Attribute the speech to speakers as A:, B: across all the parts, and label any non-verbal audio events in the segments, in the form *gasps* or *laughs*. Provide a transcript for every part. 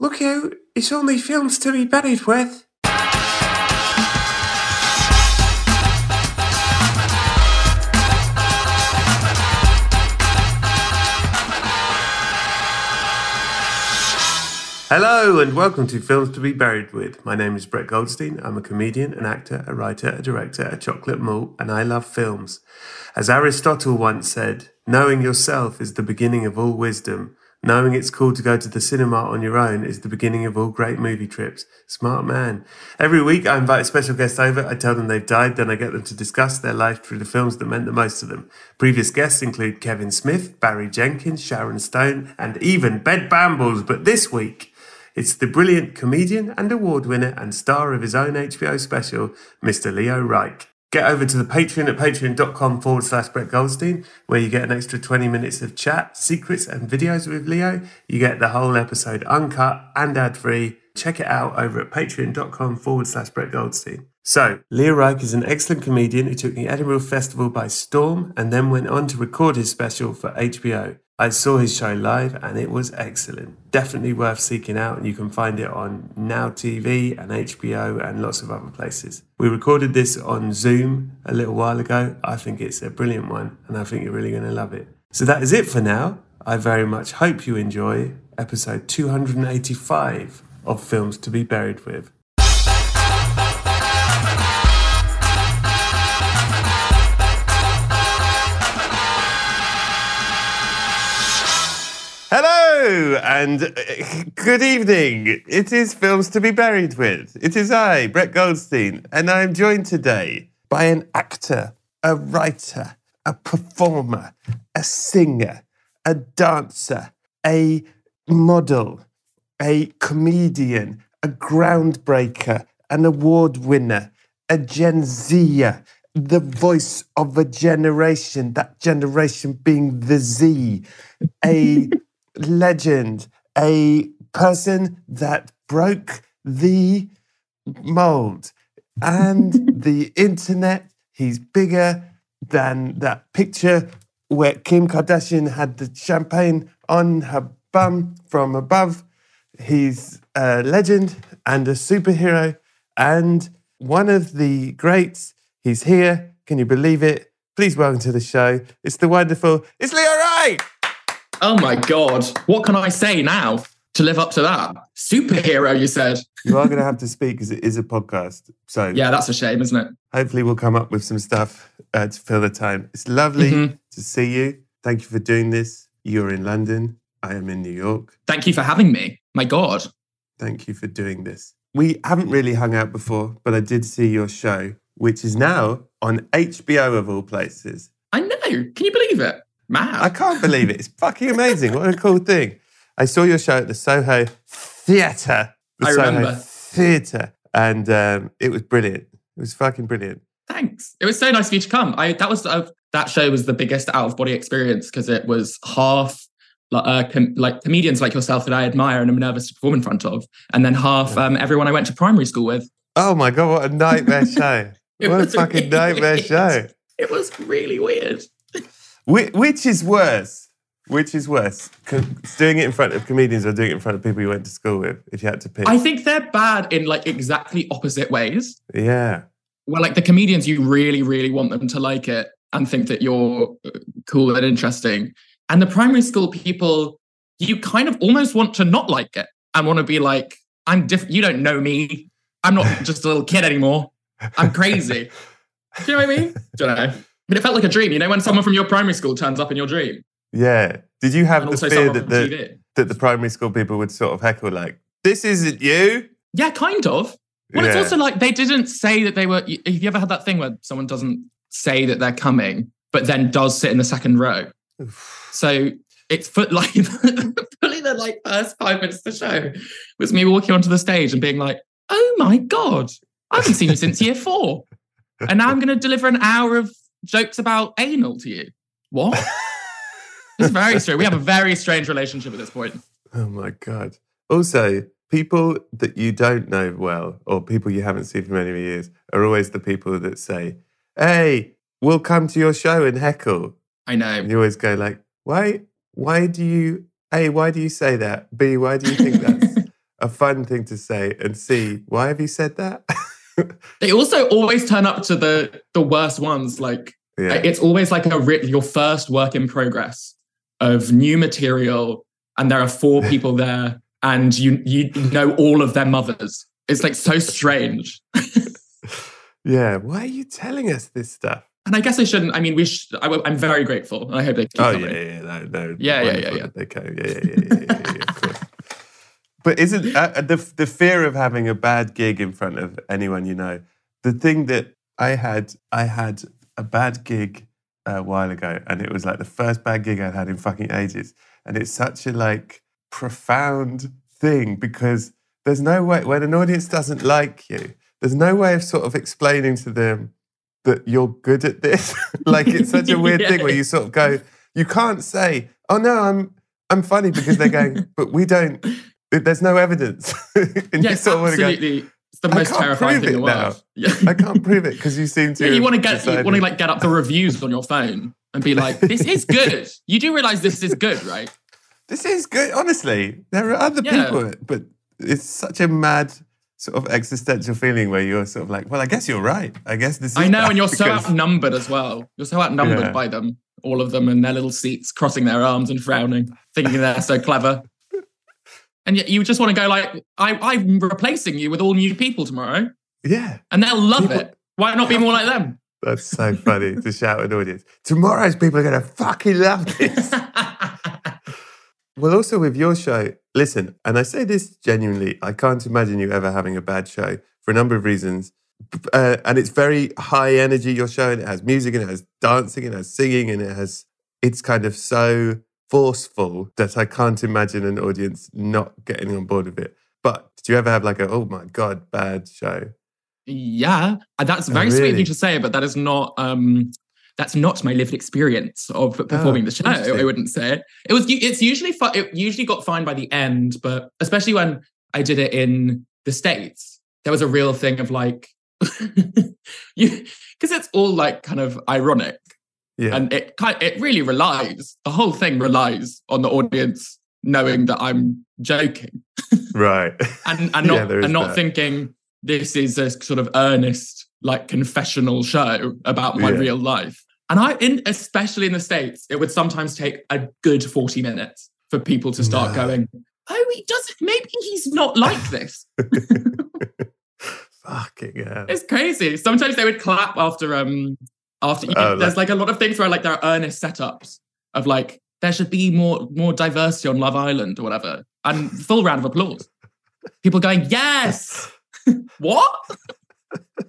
A: Look out, it's only films to be buried with. Hello and welcome to Films to be Buried with. My name is Brett Goldstein. I'm a comedian, an actor, a writer, a director, a chocolate malt, and I love films. As Aristotle once said, knowing yourself is the beginning of all wisdom. Knowing it's cool to go to the cinema on your own is the beginning of all great movie trips. Smart man. Every week I invite a special guest over. I tell them they've died, then I get them to discuss their life through the films that meant the most to them. Previous guests include Kevin Smith, Barry Jenkins, Sharon Stone, and even Bed Bambles. But this week, it's the brilliant comedian and award winner and star of his own HBO special, Mr. Leo Reich. Get over to the Patreon at patreon.com forward slash Brett Goldstein, where you get an extra 20 minutes of chat, secrets, and videos with Leo. You get the whole episode uncut and ad free. Check it out over at patreon.com forward slash Brett Goldstein. So, Leo Reich is an excellent comedian who took the Edinburgh Festival by storm and then went on to record his special for HBO. I saw his show live and it was excellent. Definitely worth seeking out, and you can find it on Now TV and HBO and lots of other places. We recorded this on Zoom a little while ago. I think it's a brilliant one, and I think you're really going to love it. So that is it for now. I very much hope you enjoy episode 285 of Films to be Buried with. And uh, good evening. It is Films to be Buried with. It is I, Brett Goldstein, and I am joined today by an actor, a writer, a performer, a singer, a dancer, a model, a comedian, a groundbreaker, an award winner, a Gen Zer, the voice of a generation, that generation being the Z, a *laughs* legend, a person that broke the mold and *laughs* the internet. He's bigger than that picture where Kim Kardashian had the champagne on her bum from above. He's a legend and a superhero and one of the greats. He's here. Can you believe it? Please welcome to the show. It's the wonderful, it's Leo Reich.
B: Oh my God. What can I say now to live up to that? Superhero, you said.
C: You are going to have to speak because it is a podcast. So,
B: yeah, that's a shame, isn't it?
C: Hopefully, we'll come up with some stuff uh, to fill the time. It's lovely mm-hmm. to see you. Thank you for doing this. You're in London. I am in New York.
B: Thank you for having me. My God.
C: Thank you for doing this. We haven't really hung out before, but I did see your show, which is now on HBO of all places.
B: I know. Can you believe it? Mad.
C: I can't believe it. It's fucking amazing. What a cool thing. I saw your show at the Soho Theatre. The
B: I
C: Soho
B: remember.
C: Theatre. And um, it was brilliant. It was fucking brilliant.
B: Thanks. It was so nice of you to come. I that was uh, that show was the biggest out of body experience because it was half like, uh, com- like comedians like yourself that I admire and am nervous to perform in front of, and then half um, everyone I went to primary school with.
A: Oh my god, what a nightmare *laughs* show! What a fucking
B: really
A: nightmare
B: weird.
A: show.
B: It was really weird.
A: Which, which is worse? Which is worse? Doing it in front of comedians or doing it in front of people you went to school with? If you had to pick,
B: I think they're bad in like exactly opposite ways.
A: yeah,
B: Well, like the comedians, you really, really want them to like it and think that you're uh, cool and interesting. And the primary school people, you kind of almost want to not like it and want to be like, I'm different. You don't know me. I'm not *laughs* just a little kid anymore. I'm crazy. *laughs* Do you know what I mean? Don't know. But it felt like a dream. You know, when someone from your primary school turns up in your dream,
A: yeah. Did you have
B: and
A: the fear that the, that the primary school people would sort of heckle like, "This isn't you"?
B: Yeah, kind of. Well, it's also like they didn't say that they were. Have you ever had that thing where someone doesn't say that they're coming, but then does sit in the second row? So it's for *laughs* like fully the like first five minutes of the show was me walking onto the stage and being like, "Oh my god, I haven't seen you since year four, and now I'm going to deliver an hour of jokes about anal to you." What? It's very strange. We have a very strange relationship at this point.
A: Oh my god! Also, people that you don't know well, or people you haven't seen for many years, are always the people that say, "Hey, we'll come to your show and heckle."
B: I know.
A: And you always go like, "Why? Why do you? A, why do you say that? B, why do you think that's *laughs* a fun thing to say? And C, why have you said that?" *laughs* *laughs*
B: They also always turn up to the the worst ones. Like
A: yeah,
B: it's always like a ri- your first work in progress of new material, and there are four *laughs* people there, and you you know all of their mothers. It's like so strange. *laughs*
A: yeah. Why are you telling us this stuff?
B: And I guess I shouldn't. I mean, we. Sh- I, am very grateful, I hope they keep
A: Oh
B: coming.
A: yeah, yeah, no, no.
B: Yeah, yeah, yeah, yeah.
A: go, yeah, yeah, yeah, yeah, yeah, yeah, of course. But isn't uh, the the fear of having a bad gig in front of anyone you know? The thing that I had, I had a bad gig a while ago, and it was like the first bad gig I'd had in fucking ages, and it's such a like profound thing because there's no way when an audience doesn't like you, there's no way of sort of explaining to them that you're good at this. *laughs* like it's such a *laughs* weird thing where you sort of go, you can't say, "Oh no, I'm I'm funny," because they're going, *laughs* "But we don't." There's no evidence, and you
B: Yes,
A: want to go.
B: absolutely. It's the most terrifying thing in the world. *laughs* Yeah.
A: I can't prove it because you seem to.
B: Yeah, you want to get you want to like get up the reviews on your phone and be like, "This is *laughs* good." You do realize this is good, right?
A: This is good. Honestly, there are other
B: Yeah.
A: people, but it's such a mad sort of existential feeling where you're sort of like, well, I guess you're right. I guess this. Is
B: I know, and you're so outnumbered as well. You're so outnumbered
A: Yeah.
B: by them, all of them in their little seats, crossing their arms and frowning, thinking they're so clever. And yet you just want to go like, I, I'm replacing you with all new people tomorrow,
A: Yeah,
B: and they'll love
A: People-
B: it. Why not be more like them?
A: that's so funny to shout at an audience. Tomorrow's people are going to fucking love this. *laughs* Well, also with your show, listen, and I say this genuinely, I can't imagine you ever having a bad show for a number of reasons. Uh, and it's very high energy, your show, and it has music, and it has dancing, and it has singing, and it has, it's kind of so forceful that I can't imagine an audience not getting on board with it. But did you ever have like a, oh my God, bad show?
B: yeah, and that's
A: Oh,
B: very sweet of
A: really?
B: you to say, but that is not. um that's not my lived experience of performing the show.
A: Oh.
B: I wouldn't say it. Was. It's usually. Fu- it usually got fine by the end, but especially when I did it in the states, there was a real thing of like, *laughs* you because it's all like kind of ironic,
A: Yeah.
B: and it kind it really relies. The whole thing relies on the audience knowing that I'm joking *laughs*
A: right.
B: and and not
A: is
B: and not
A: that.
B: thinking this is a sort of earnest like confessional show about my
A: Yeah.
B: real life. And I, in especially in the states, it would sometimes take a good forty minutes for people to start
A: No.
B: going, "Oh, he doesn't. Maybe he's not like this." *laughs*
A: Fucking hell.
B: It's crazy. Sometimes they would clap after um after you,
A: Oh,
B: there's like a lot of things where like there are earnest setups of like there should be more more diversity on Love Island or whatever, and full round of applause. People going, "Yes." *laughs* what? *laughs*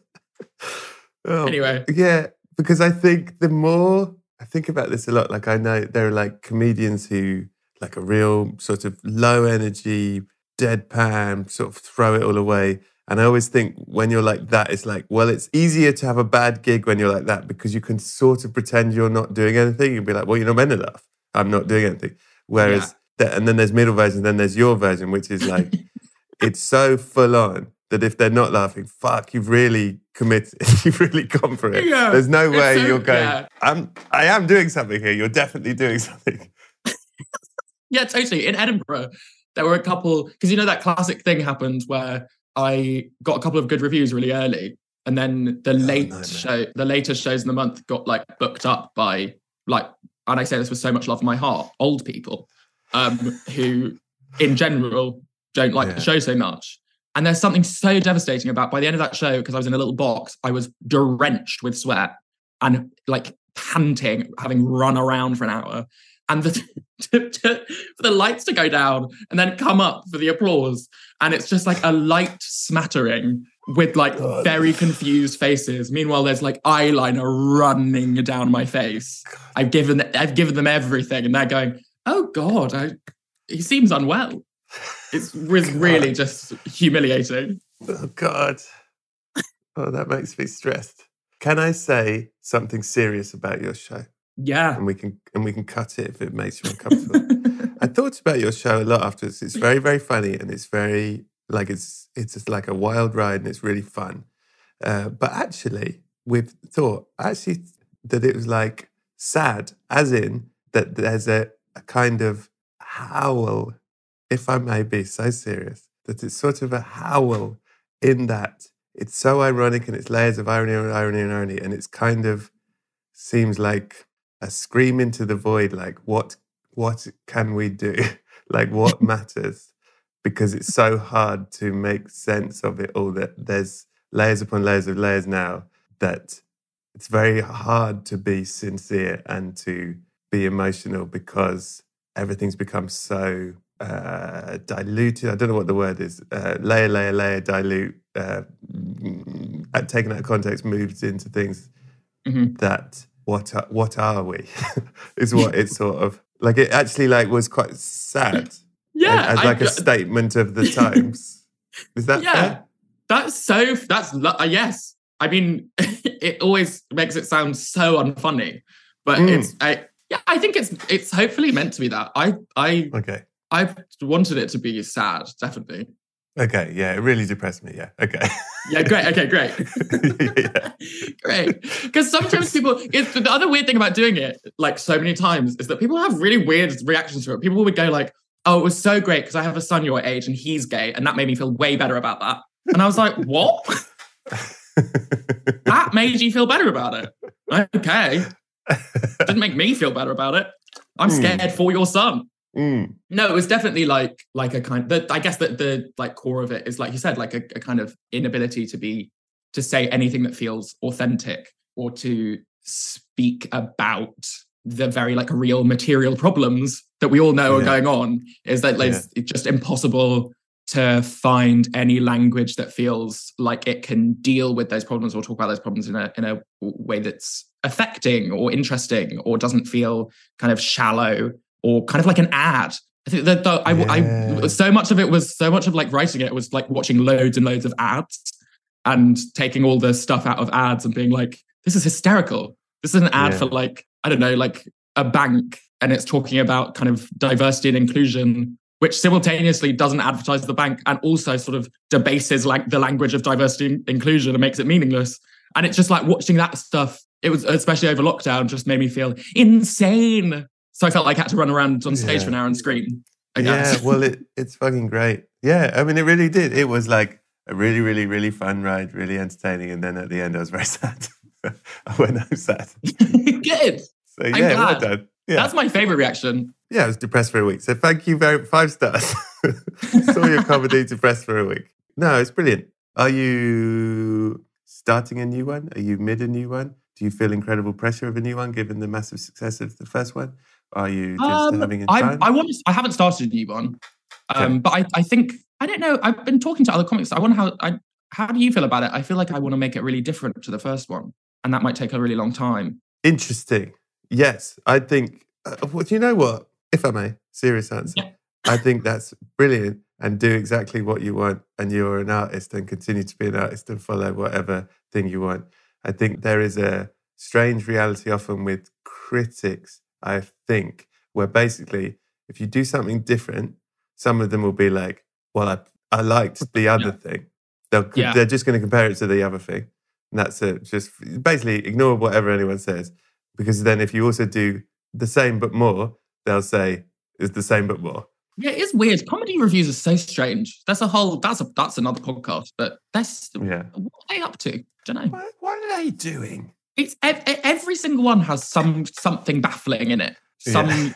A: Oh,
B: Anyway.
A: Yeah, because I think the more I think about this a lot, like I know there are like comedians who like a real sort of low energy, deadpan, sort of throw it all away. And I always think when you're like that, it's like, well, it's easier to have a bad gig when you're like that because you can sort of pretend you're not doing anything and be like, well, you're not meant to laugh. I'm not doing anything. Whereas, the, and then there's middle version, then there's your version, which is like, *laughs* it's so full on that if they're not laughing, fuck, you've really committed, *laughs* you've really gone for it.
B: Yeah,
A: there's no way
B: so-
A: you're going,
B: yeah.
A: I'm, I am doing something here. You're definitely doing *laughs* something.
B: Yeah, totally. In Edinburgh, there were a couple because you know that classic thing happened where I got a couple of good reviews really early, and then the late
A: nightmare.
B: show, the latest shows in the month got like booked up by like, and I say this with so much love in my heart, old people, um, who in general don't like
A: Yeah.
B: the show so much. And there's something so devastating about by the end of that show, because I was in a little box, I was drenched with sweat and like panting, having run around for an hour. And the, to, to- for the lights to go down and then come up for the applause. And it's just like a light smattering with like
A: God.
B: very confused faces. Meanwhile, there's like eyeliner running down my face. I've given I've given them everything, and they're going, "Oh God, I, he seems unwell." It was really just humiliating.
A: Oh God. Oh, that makes me stressed. Can I say something serious about your show?
B: Yeah.
A: And we can and we can cut it if it makes you uncomfortable. I *laughs* thought about your show a lot afterwards. It's very, very funny and it's very like it's it's just like a wild ride and it's really fun. Uh, but actually, with thought, actually that it was like sad, as in that there's a, a kind of howl, if I may be so serious, that it's sort of a howl in that it's so ironic and it's layers of irony and irony and irony, and it's kind of seems like a scream into the void, like what what can we do? *laughs* like what *laughs* matters? Because it's so hard to make sense of it all that there's layers upon layers of layers now that it's very hard to be sincere and to be emotional because everything's become so uh, diluted. I don't know what the word is. Uh, layer, layer, layer, dilute. Uh, taken out of context, moves into things
B: Mhm.
A: that what are, what are we? *laughs* is what it's sort of like. It actually like was quite sad. *laughs*
B: Yeah.
A: as
B: I-
A: like a statement of the *laughs* times. Is that
B: yeah.
A: fair?
B: That's so. That's uh, yes. I mean, it always makes it sound so unfunny, but
A: Mm.
B: it's. I, yeah, I think it's it's hopefully meant to be that. I I
A: Okay.
B: I've wanted it to be sad, definitely.
A: Okay. Yeah. It really depressed me. Yeah. Okay.
B: Yeah, great. Okay, great.
A: Yeah. *laughs* *laughs*
B: great. Because sometimes people, it's the other weird thing about doing it, like so many times, is that people have really weird reactions to it. People would go like, "Oh, it was so great because I have a son your age and he's gay, and that made me feel way better about that." And I was like, "What? *laughs* that made you feel better about it? Okay, didn't make me feel better about it. I'm
A: Hmm.
B: scared for your son."
A: Mm,
B: No, it was definitely like like a kind. The, I guess that the like core of it is like you said, like a, a kind of inability to be to say anything that feels authentic or to speak about the very like real material problems that we all know are going on. Is that like it's, it's just impossible to find any language that feels like it can deal with those problems or talk about those problems in a in a way that's affecting or interesting or doesn't feel kind of shallow or kind of like an ad. I think that the, I,
A: Yeah.
B: I so much of it was so much of like writing it was like watching loads and loads of ads and taking all the stuff out of ads and being like, this is hysterical. This is an ad
A: Yeah.
B: for like I don't know, like a bank, and it's talking about kind of diversity and inclusion, which simultaneously doesn't advertise the bank and also sort of debases like the language of diversity and inclusion and makes it meaningless. And it's just like watching that stuff. It was especially over lockdown, just made me feel insane. So I felt like I had to run around on stage
A: Yeah.
B: for an hour and scream. I
A: yeah. Well, it, *laughs* it's fucking great. Yeah. I mean, it really did. It was like a really, really, really fun ride, really entertaining. And then at the end, I was very *laughs* sad. *laughs* I went home sad.
B: Good.
A: So yeah, well
B: glad.
A: done. Yeah.
B: That's my favorite reaction.
A: Yeah, I was depressed for a week. So thank you very five stars. Saw your comedy depressed for a week. No, it's brilliant. Are you starting a new one? Are you mid a new one? Do you feel incredible pressure of a new one given the massive success of the first one? Are you just
B: Um,
A: having a
B: I,
A: time?
B: I want. I haven't started a new one,
A: Okay.
B: um, but I, I think I don't know. I've been talking to other comics. I wonder how. I, how do you feel about it? I feel like I want to make it really different to the first one, and that might take a really long time.
A: Interesting. Yes, I think. Uh, well, do you know what? If I may, serious answer.
B: Yeah.
A: I think that's brilliant and do exactly what you want. And you're an artist and continue to be an artist and follow whatever thing you want. I think there is a strange reality often with critics, I think, where basically if you do something different, some of them will be like, "Well, I I liked the *laughs* other thing." They'll
B: Yeah.
A: they're just going to compare it to the other thing, and that's it. Just basically ignore whatever anyone says, because then if you also do the same but more, they'll say it's the same but more.
B: Yeah, it is weird. Comedy reviews are so strange. That's a whole. That's a. That's another podcast. But that's
A: Yeah.
B: what are they up to? Don't know.
A: What, what are they doing?
B: It's every single one has some something baffling in it. Some.
A: Yeah.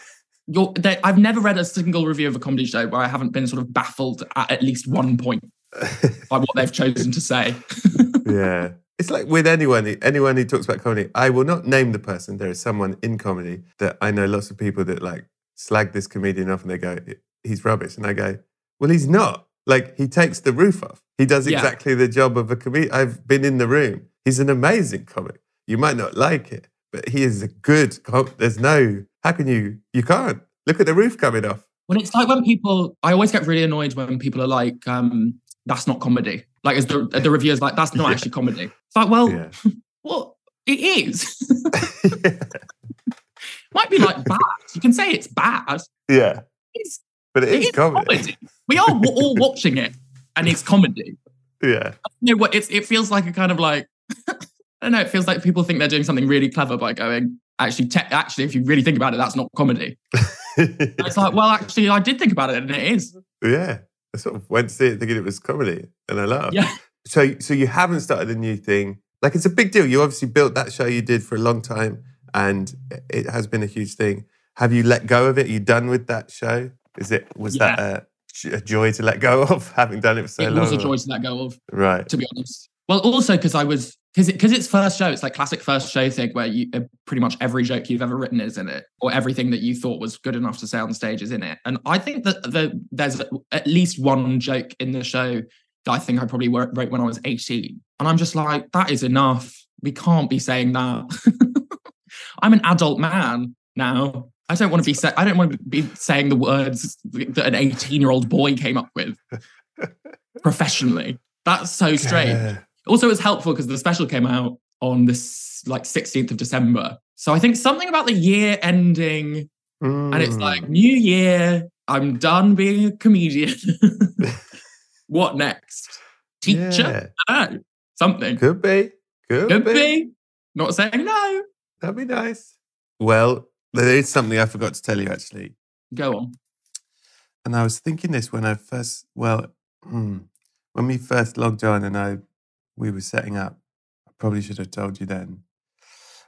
B: You're, they- I've never read a single review of a comedy show where I haven't been sort of baffled at at least one point *laughs* by what they've chosen to say. *laughs*
A: yeah. It's like with anyone, anyone who talks about comedy, I will not name the person. There is someone in comedy that I know lots of people that like slag this comedian off and they go, he's rubbish. And I go, well, he's not. Like he takes the roof off. He does
B: Yeah.
A: exactly the job of a comedian. I've been in the room. He's an amazing comic. You might not like it, but he is a good com- There's no, how can you, you can't. Look at the roof coming off.
B: When it's like when people, I always get really annoyed when people are like, um, "That's not comedy." Like, as the the reviewer's like, "That's not *laughs*
A: Yeah.
B: actually comedy." It's like, well,
A: Yeah. *laughs*
B: well, it is. *laughs* Might be like bad. You can say it's bad.
A: yeah.
B: It's,
A: But it
B: it
A: is
B: is
A: comedy.
B: comedy. We are all watching it, and it's comedy.
A: Yeah.
B: You know what? It's it feels like a kind of like I don't know. It feels like people think they're doing something really clever by going. Actually, te- actually, if you really think about it, that's not comedy. *laughs* It's like, well, actually, I did think about it, and it is.
A: Yeah. I sort of went to see it thinking it was comedy and I laughed.
B: Yeah.
A: So so you haven't started a new thing. Like it's a big deal. You obviously built that show you did for a long time and it has been a huge thing. Have you let go of it? Are you done with that show? Is it was that a, a joy to let go of *laughs* having done it for so
B: it
A: long?
B: was a joy to let go of.
A: Right.
B: to be honest. Well, also because I was because because it's first show. It's like classic first show thing where you uh, pretty much every joke you've ever written is in it, or everything that you thought was good enough to say on stage is in it. And I think that the, there's at least one joke in the show that I think I probably wrote when I was 18, and I'm just like, that is enough. We can't be saying that. *laughs* I'm an adult man now. I don't want to be say- I don't want to be saying the words that an 18 year old boy came up with *laughs* professionally. That's so strange. Also, it's helpful because the special came out on this like 16th of December. So I think something about the year ending, and it's
A: Mm.
B: like new year. I'm done being a comedian. *laughs* *laughs* what next? Teacher?
A: Yeah.
B: I don't know. Something.
A: Could be. Could,
B: Could
A: be.
B: be. Not saying no.
A: That'd be nice. Well, there is something I forgot to tell you actually.
B: Go on.
A: And I was thinking this when I first, well, hmm, when we first logged on and I, we were setting up. I probably should have told you then,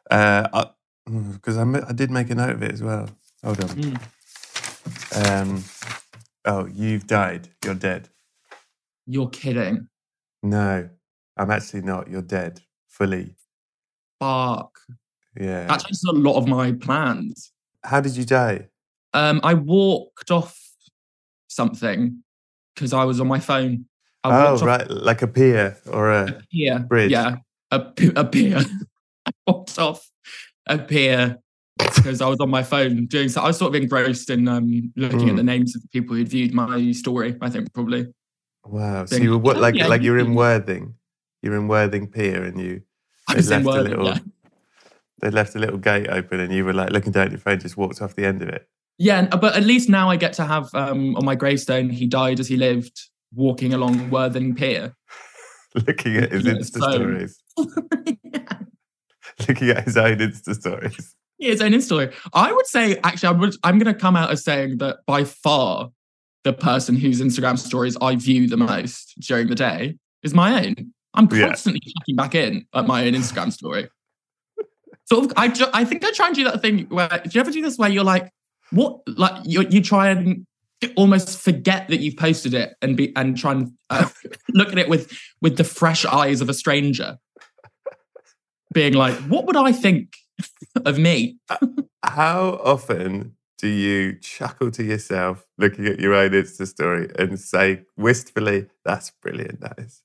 A: because I, *sighs* ma- I did make a note of it as well. Hold on.
B: Mm.
A: Um, oh, you've died. You're dead.
B: You're kidding.
A: No, I'm actually not. You're dead fully.
B: Fuck.
A: Yeah.
B: That changes a lot of my plans.
A: How did you die?
B: Um, I walked off something because I was on my phone.
A: Oh, right, like a pier or
B: a
A: a
B: pier.
A: bridge.
B: Yeah, a, a pier. *laughs* I walked off a pier because I was on my phone doing so. I was sort of engrossed in um, looking at
A: Mm.
B: the names of the people who'd viewed my story. I think probably.
A: Wow. So you were what,
B: Oh,
A: like
B: yeah,
A: like
B: you
A: you're in Worthing. You're in Worthing Pier and you They left a little-
B: yeah.
A: they left a little gate open and you were like looking down at your phone, just walked off the end of it.
B: Yeah, but at least now I get to have um, on my gravestone. He died as he lived, walking along Worthing Pier. *laughs*
A: Looking at his
B: Looking at his
A: Insta stories. *laughs* Looking at his own Insta stories.
B: Yeah, his own Insta story. I would say, actually, I would, I'm going to come out as saying that by far the person whose Instagram stories I view the most during the day is my own. I'm
A: Yeah.
B: constantly checking back in at my own Instagram story. Sort of, I, ju- I think I try and do that thing where, do you ever do this where you're like, what, like, you, you try and almost forget that you've posted it and be, and try and uh, *laughs* look at it with, with the fresh eyes of a stranger. Being like, what would I think *laughs* of me?
A: How often do you chuckle to yourself looking at your own Insta story and say wistfully, that's brilliant, that is.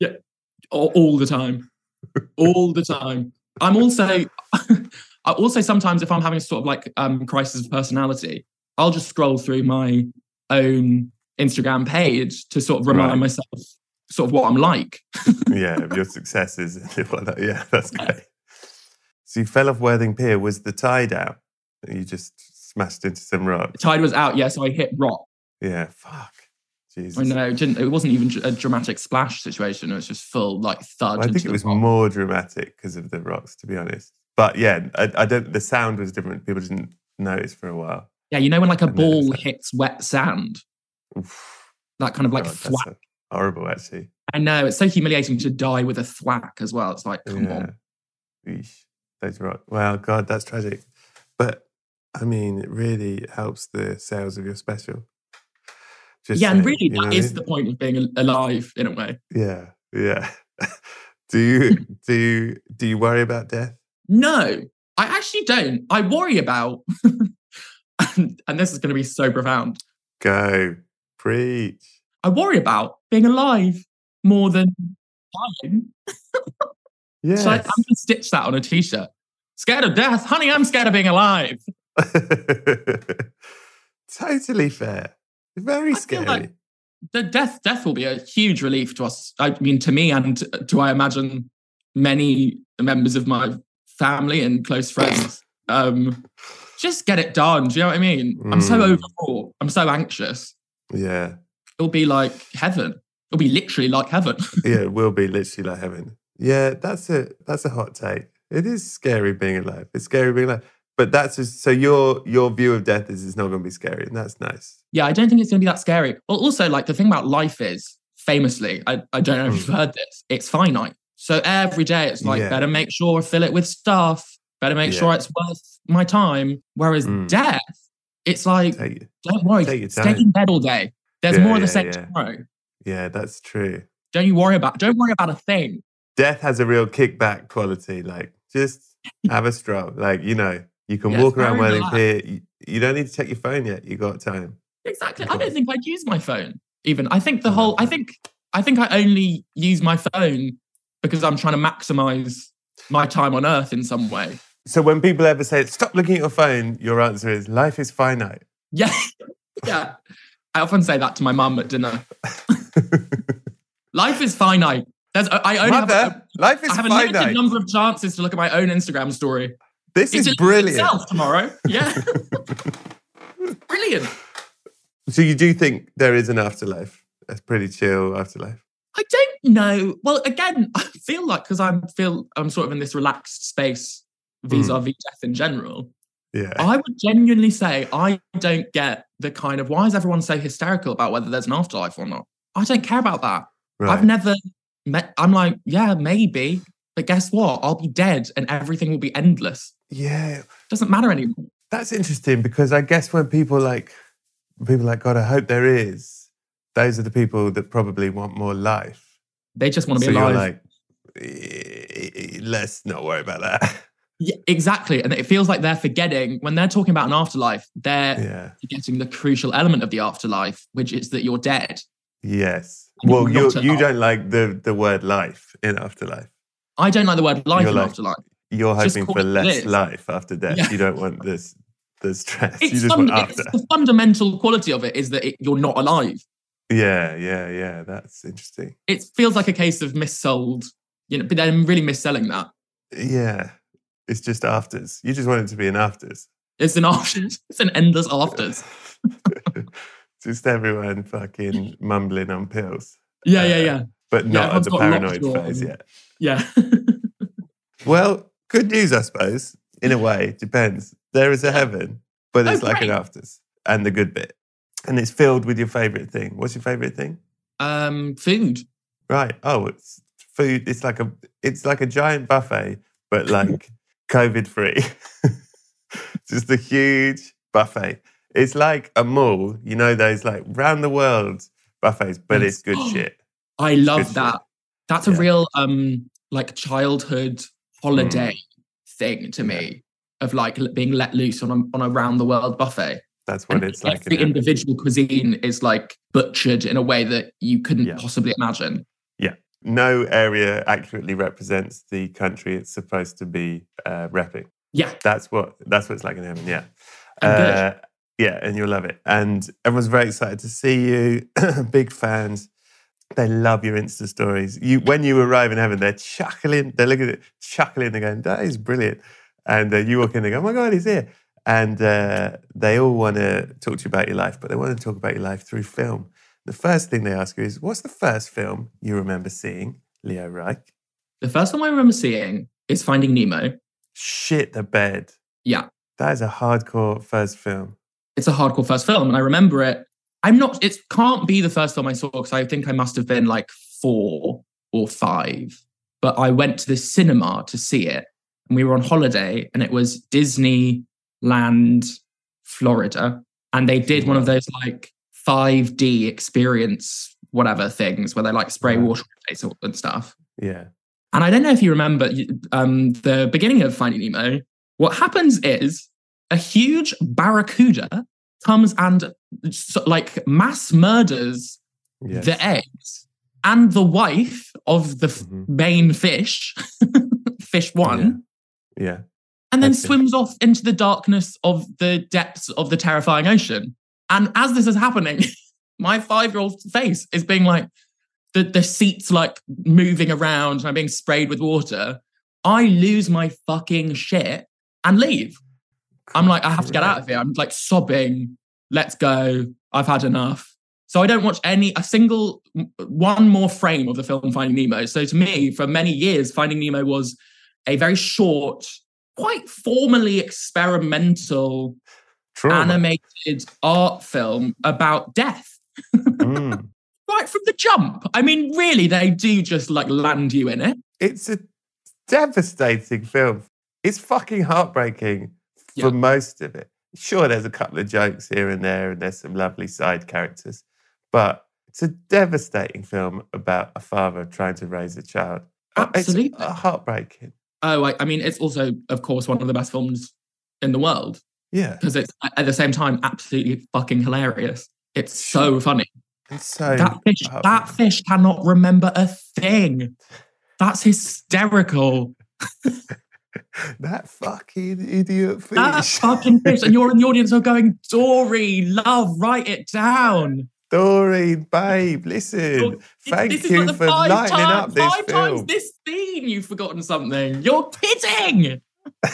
B: all, all the time all the time i'm also *laughs* i also sometimes if i'm having a sort of like um crisis of personality i'll just scroll through my own instagram page to sort of remind
A: Right.
B: myself sort of what i'm like *laughs*
A: yeah, your successes. and all that. yeah, that's great. So you fell off Worthing Pier. Was the tide out? You just smashed into some rock.
B: Tide was out, yeah, so I hit rock.
A: Yeah, fuck. Jesus.
B: I know. It, didn't, it wasn't even a dramatic splash situation. It was just full like thud.
A: Well, I think it was
B: rock.
A: more dramatic because of the rocks, to be honest. But yeah, I, I don't. The sound was different. People didn't notice for a while.
B: Yeah, you know when like a ball hits wet sand,
A: Oof,
B: that kind of like
A: oh, that's
B: thwack.
A: horrible, actually.
B: I know it's so humiliating to die with a thwack as well. It's like, come
A: yeah.
B: on.
A: Eesh, those rock. Well, God, that's tragic. But I mean, it really helps the sales of your special. Just
B: yeah, and really,
A: know I
B: is the point of being alive in a way.
A: Yeah, yeah. *laughs* do you do you do you worry about death?
B: No, I actually don't. I worry about, *laughs* and, *laughs* and this is going to be so profound.
A: Go preach.
B: I worry about being alive more than dying. *laughs*
A: Yes.
B: So I, I'm going to stitch that on a t-shirt. Scared of death, honey. I'm scared of being alive. *laughs*
A: totally fair. Very
B: I
A: scary.
B: like- The death, death will be a huge relief to us. I mean, to me, and to I imagine many members of my family and close friends. Um, just get it done. Do you know what I mean? I'm so
A: Mm.
B: overwrought. I'm so anxious.
A: yeah.
B: It'll be like heaven. It'll be literally like heaven. *laughs*
A: Yeah, it will be literally like heaven. Yeah, that's a that's a hot take. It is scary being alive. It's scary being alive. But that's just, so your your view of death is it's not going to be scary, and that's nice.
B: yeah, I don't think it's going to be that scary. Well, also, like the thing about life is famously, I, I don't know if
A: Mm.
B: you've heard this, it's finite. So every day it's like,
A: Yeah.
B: better make sure I fill it with stuff, better make sure it's worth my time. Whereas
A: Mm.
B: death, it's like,
A: Take,
B: don't worry, stay in bed all day. There's
A: Yeah,
B: more of the
A: yeah,
B: same
A: yeah.
B: tomorrow.
A: yeah, that's true.
B: Don't you worry about, don't worry about a thing.
A: Death has a real kickback quality. Like just *laughs* have a stroll. Like you know, you can
B: Yeah,
A: walk around
B: very
A: Worthing Pier. You, you don't need to check your phone yet. You got time.
B: Exactly. I don't think I'd use my phone even. I think the whole, I think, I think I only use my phone because I'm trying to maximize my time on earth in some way.
A: So when people ever say stop looking at your phone, your answer is life is finite.
B: Yeah. *laughs* yeah. I often say that to my mum at dinner. *laughs* Life is finite. There's, I only have, a,
A: life is
B: I have a limited number of chances to look at my own Instagram story.
A: This
B: It's
A: is brilliant.
B: tomorrow. Yeah. *laughs* Brilliant.
A: So you do think there is an afterlife? That's pretty chill afterlife.
B: I don't know. Well, again, I feel like because I feel I'm sort of in this relaxed space Mm. vis-a-vis death in general.
A: Yeah.
B: I would genuinely say I don't get the kind of why is everyone so hysterical about whether there's an afterlife or not? I don't care about that.
A: right.
B: I've never met. I'm like, yeah, maybe, but guess what? I'll be dead and everything will be endless.
A: yeah.
B: Doesn't matter anymore.
A: That's interesting because I guess when people like people like God, I hope there is. Those are the people that probably want more life.
B: They just want to
A: so
B: be alive.
A: you're like, eh, eh, "Eh, let's not worry about that. *laughs*
B: yeah, exactly. And it feels like they're forgetting when they're talking about an afterlife. They're
A: yeah.
B: forgetting the crucial element of the afterlife, which is that you're dead.
A: Yes.
B: And
A: Well, you you don't like the the word life in afterlife.
B: I don't like the word life
A: You're
B: in
A: like-
B: afterlife.
A: You're hoping for
B: it what it
A: less life after death.
B: Yeah.
A: You don't want this the stress. you just
B: fun,
A: want
B: it's
A: after.
B: the fundamental quality of it is that it, you're not alive.
A: Yeah, yeah, yeah. That's interesting.
B: It feels like a case of missold, you know, but they're really misselling that.
A: Yeah. It's just afters. You just want it to be an afters.
B: It's an afters. *laughs* It's an endless afters. *laughs*
A: just everyone fucking mumbling on pills.
B: Yeah, yeah,
A: Uh,
B: yeah.
A: But
B: Yeah,
A: not at the paranoid phase yet.
B: Yeah. *laughs*
A: Well, good news, I suppose. In a way, depends. There is a heaven, but
B: Oh,
A: it's like an afters and the good bit. And it's filled with your favorite thing. What's your favorite thing?
B: um, food.
A: Right. Oh, it's food. It's like a it's like a giant buffet, but like COVID free. *laughs* Just a huge buffet. It's like a mall, you know, those like round the world buffets, but it's good *gasps* shit.
B: I
A: good
B: love
A: shit.
B: that. That's a
A: Yeah.
B: real um like childhood holiday thing to
A: Mm.
B: Me of like being let loose on a on a round the world buffet.
A: That's what
B: And
A: it's like.
B: every individual cuisine is like butchered in a way that you couldn't
A: Yeah.
B: possibly imagine.
A: No area accurately represents the country it's supposed to be uh, repping.
B: Yeah.
A: That's what that's what it's like in heaven. Yeah. Uh, yeah, and you'll love it. And everyone's very excited to see you. *clears throat* Big fans. They love your Insta stories. You when you arrive in heaven, they're chuckling. They're looking at it, chuckling. They're going, "That is brilliant." And uh, you walk in, they go, "Oh my god, he's here!" and uh, they all want to talk to you about your life, but they want to talk about your life through film. The first thing they ask you is, "What's the first film you remember seeing?" Leo Reich.
B: The first film I remember seeing is Finding Nemo.
A: Shit the bed.
B: Yeah,
A: That is a hardcore first film.
B: it's a hardcore first film, and I remember it. I'm not. It can't be the first film I saw because I think I must have been like four or five. But I went to the cinema to see it, and we were on holiday, and it was Disneyland, Florida, and they did one of those like 5D experience whatever things where they like spray
A: Right.
B: water on your face and stuff.
A: Yeah.
B: And I don't know if you remember um, the beginning of Finding Nemo. What happens is a huge barracuda comes and like mass murders
A: Yes.
B: the eggs and the wife of the
A: Mhm.
B: main fish, *laughs* fish one,
A: Yeah.
B: and then swims off into the darkness of the depths of the terrifying ocean. And as this is happening, *laughs* my five year old face is being like, the, the seats like moving around and I'm being sprayed with water. I lose my fucking shit and leave. I'm like, I have to get out of here. I'm like sobbing. Let's go. I've had enough. So I don't watch any a single one more frame of the film Finding Nemo. So to me, for many years, Finding Nemo was a very short, quite formally experimental
A: Trauma.
B: animated art film about death.
A: Mm. *laughs*
B: Right from the jump. I mean, really, they do just like land you in it.
A: It's a devastating film. It's fucking heartbreaking for
B: Yeah.
A: most of it. Sure, there's a couple of jokes here and there, and there's some lovely side characters, but it's a devastating film about a father trying to raise a child. Uh,
B: Absolutely.
A: It's heartbreaking.
B: Oh, I, I mean, it's also, of course, one of the best films in the world
A: Yeah.
B: because it's at the same time absolutely fucking hilarious. It's so funny.
A: It's so
B: That fish, that fish cannot remember a thing. That's hysterical. *laughs*
A: that fucking idiot fish.
B: That fucking *laughs* fish, and you're in the audience are going, Dory, love, write it down.
A: Dory, babe, listen. Thank
B: this is
A: you
B: like the
A: for
B: five
A: lightening
B: time-
A: up this
B: five
A: film.
B: times this scene you've forgotten something. You're kidding. *laughs*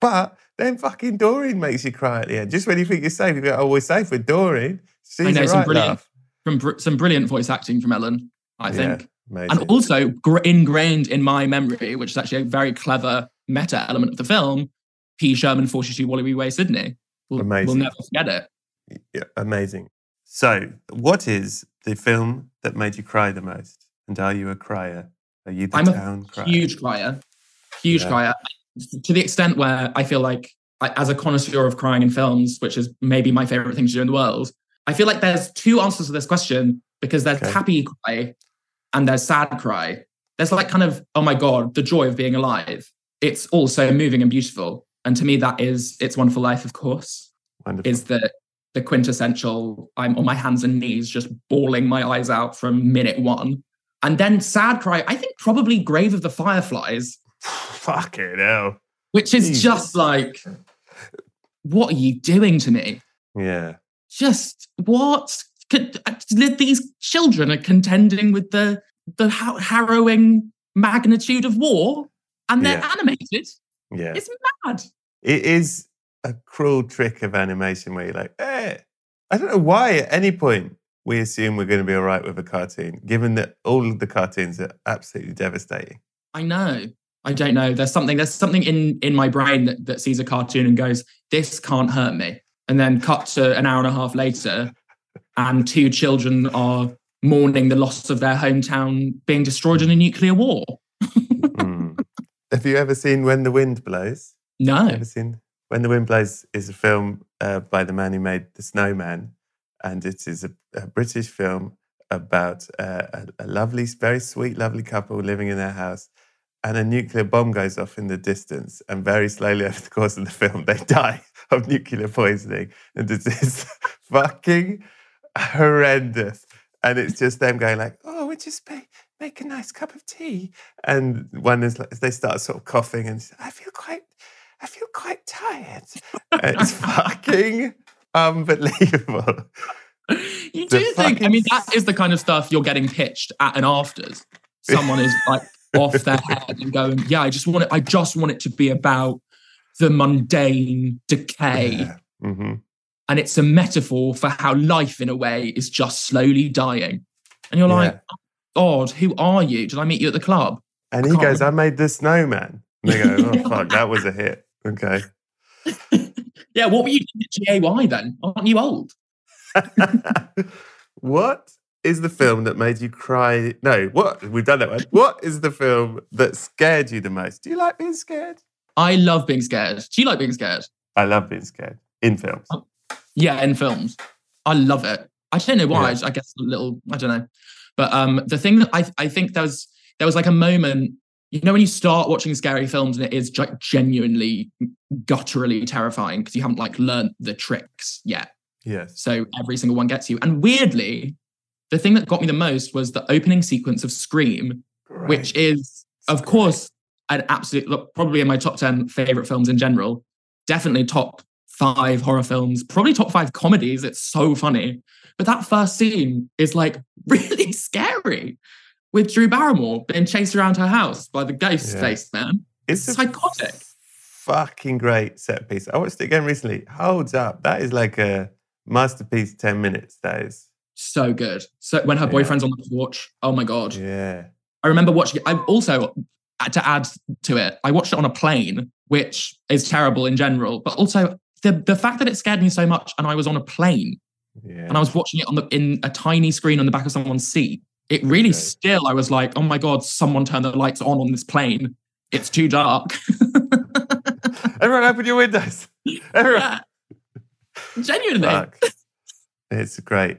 A: But then fucking Doreen makes you cry at the end. Just when you think you're safe, you go, oh, we're safe with Doreen. She's
B: I know some
A: right
B: brilliant, from br- some brilliant voice acting from Ellen. I
A: Yeah,
B: think.
A: amazing.
B: and also gr- ingrained in my memory, which is actually a very clever meta element of the film. P. Sherman, 42 Wallaby Way, Sydney. We'll, we'll never forget it.
A: yeah, amazing. So, what is the film that made you cry the most? And are you a crier? Are you the
B: I'm a
A: crier?
B: Huge crier, huge
A: Yeah.
B: crier, to the extent where I feel like, as a connoisseur of crying in films, which is maybe my favorite thing to do in the world, I feel like there's two answers to this question because there's
A: Okay.
B: happy cry and there's sad cry. There's like kind of, oh my God, the joy of being alive. It's also moving and beautiful. And to me, that is It's Wonderful Life, of course,
A: Wonderful.
B: is the the quintessential, I'm on my hands and knees, just bawling my eyes out from minute one. And then sad cry, I think probably Grave of the Fireflies,
A: Fucking hell.
B: which is just like, what are you doing to me?
A: Yeah.
B: Just what? Could, uh, these children are contending with the the harrowing magnitude of war, and they're
A: Yeah.
B: animated.
A: Yeah.
B: It's mad.
A: It is a cruel trick of animation where you're like, eh. I don't know why at any point we assume we're going to be all right with a cartoon, given that all of the cartoons are absolutely devastating.
B: I know. I don't know. There's something. There's something in in my brain that, that sees a cartoon and goes, "This can't hurt me," and then cut to an hour and a half later, and two children are mourning the loss of their hometown being destroyed in a nuclear war.
A: Mm. Have you ever seen When the Wind Blows?
B: No.
A: Have you ever seen When the Wind Blows is a film uh, by the man who made The Snowman, and it is a, a British film about uh, a, a lovely, very sweet, lovely couple living in their house, and a nuclear bomb goes off in the distance, and very slowly *laughs* over the course of the film, they die *laughs* of nuclear poisoning, and it is *laughs* fucking horrendous. And it's just them going like, "Oh, we just make, make a nice cup of tea," and one is like, they start sort of coughing, and I feel quite, I feel quite tired. it's fucking unbelievable.
B: You
A: The
B: do think? I mean, that is the kind of stuff you're getting pitched at an afters. Someone is like off their head and going, "Yeah, I just want it. I just want it to be about the mundane decay.
A: Yeah. Mhm.
B: And it's a metaphor for how life, in a way, is just slowly dying. And you're like, oh, God, who are you? Did I meet you at the club?
A: And
B: I
A: he goes, I made the snowman. And they go, *laughs* oh, fuck, that was a hit. Okay. *laughs*
B: Yeah, what were you doing at GAY then? Aren't you old? *laughs*
A: what is the film that made you cry? No, what? We've done that one. What is the film that scared you the most? Do you like being scared?
B: I love being scared. Do you like being scared?
A: I love being scared in films.
B: Yeah, in films. I love it. I don't know why.
A: Yeah.
B: I guess a little, I don't know. But um the thing that I I think there was there was like a moment, you know, when you start watching scary films and it is like genuinely gutturally terrifying because you haven't like learned the tricks yet.
A: Yes.
B: So every single one gets you. And weirdly, the thing that got me the most was the opening sequence of Scream, which is, of course, an absolute, look, probably in my top 10 favorite films in general. Definitely top five horror films, probably top five comedies. It's so funny. But that first scene is like *laughs* really scary with Drew Barrymore being chased around her house by the ghost
A: Yeah.
B: face man.
A: It's a
B: psychotic.
A: fucking great set piece. I watched it again recently. Holds up. That is like a masterpiece. Ten minutes. That is.
B: So good. So when her
A: Yeah.
B: boyfriend's on the porch, oh my God.
A: Yeah.
B: I remember watching. I also, uh, to add to it, I watched it on a plane, which is terrible in general. But also the the fact that it scared me so much, and I was on a plane
A: Yeah.
B: and I was watching it on the in a tiny screen on the back of someone's seat. It really
A: Okay.
B: still, I was like, oh my god, someone turn the lights on on this plane. It's too dark. *laughs*
A: Everyone, open your windows. Everyone.
B: Yeah. Genuinely.
A: Fuck. It's great.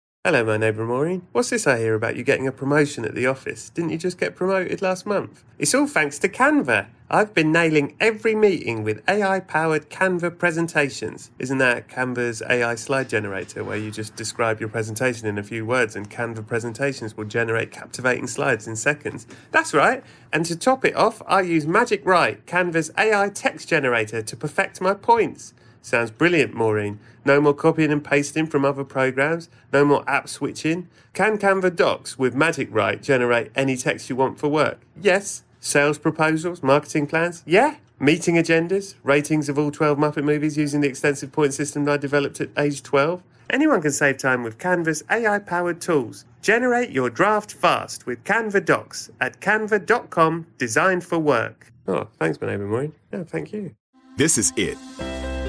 A: Hello, my neighbour Maureen. What's this I hear about you getting a promotion at the office? Didn't you just get promoted last month? It's all thanks to Canva. I've been nailing every meeting with AI powered Canva presentations. Isn't that Canva's AI slide generator where you just describe your presentation in a few words and Canva presentations will generate captivating slides in seconds? That's right. And to top it off, I use Magic Write, Canva's AI text generator, to perfect my points. Sounds brilliant, Maureen. No more copying and pasting from other programs, no more app switching. Can Canva Docs with Magic Write generate any text you want for work? Yes. Sales proposals, marketing plans? Yeah. Meeting agendas, ratings of all 12 Muppet movies using the extensive point system I developed at age 12? Anyone can save time with Canva's AI powered tools. Generate your draft fast with Canva Docs at canva.com, designed for work. Oh, thanks, my neighbour Maureen. Yeah, thank you.
C: This is it.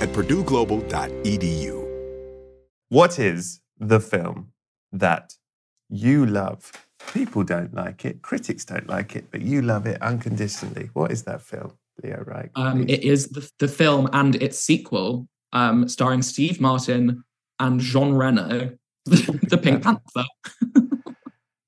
C: at purdueglobal.edu.
A: What is the film that you love? People don't like it, critics don't like it, but you love it unconditionally. What is that film, Leo Reich?
B: Um, it is the, the film and its sequel, um, starring Steve Martin and Jean Reno, the, *laughs* the Pink Panther.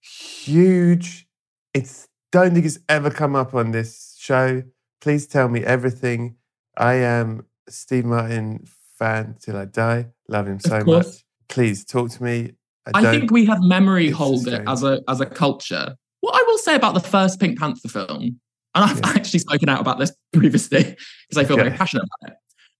A: Huge. It's don't think it's ever come up on this show. Please tell me everything. I am a Steve Martin fan till I die. Love him so much. Please talk to me.
B: I
A: don't-
B: think we have memory hold it as a as a culture. What I will say about the first Pink Panther film, and I've
A: Yeah.
B: actually spoken out about this *laughs* previously because I feel very passionate about it,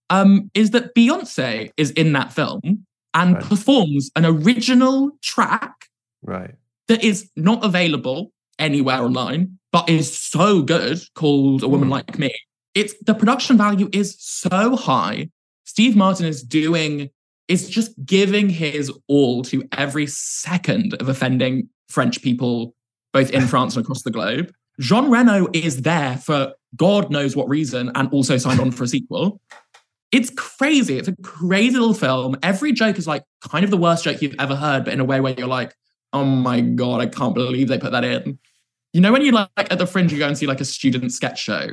B: um, is that Beyonce is in that film, and
A: Right.
B: performs an original track
A: Right.
B: that is not available anywhere online, but is so good called A Woman
A: Hmm.
B: Like Me. It's the production value is so high. Steve Martin is doing, is just giving his all to every second of offending French people, both in *laughs* France and across the globe. Jean Reno is there for God knows what reason and also signed on for a sequel. It's crazy. It's a crazy little film. Every joke is like kind of the worst joke you've ever heard, but in a way where you're like, oh my God, I can't believe they put that in. You know, when you like at the fringe, you go and see like a student sketch show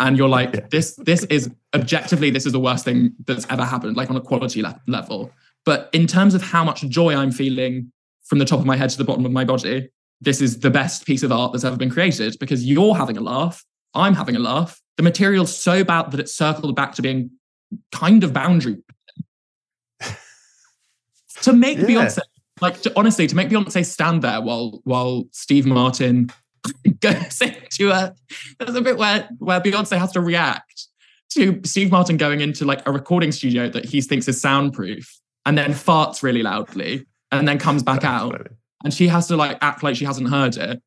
B: and you're like, *laughs*
A: Yeah.
B: this, this is objectively, this is the worst thing that's ever happened, like on a quality le- level. But in terms of how much joy I'm feeling from the top of my head to the bottom of my body, this is the best piece of art that's ever been created because you're having a laugh. I'm having a laugh. The material's so bad that it's circled back to being kind of boundary. to make *laughs*
A: Yeah.
B: Beyonce, like to, honestly, to make Beyonce stand there while while Steve Martin goes into a there's a bit where where Beyonce has to react to Steve Martin going into like a recording studio that he thinks is soundproof and then farts really loudly and then comes back
A: That's
B: out
A: funny.
B: and she has to like act like she hasn't heard it.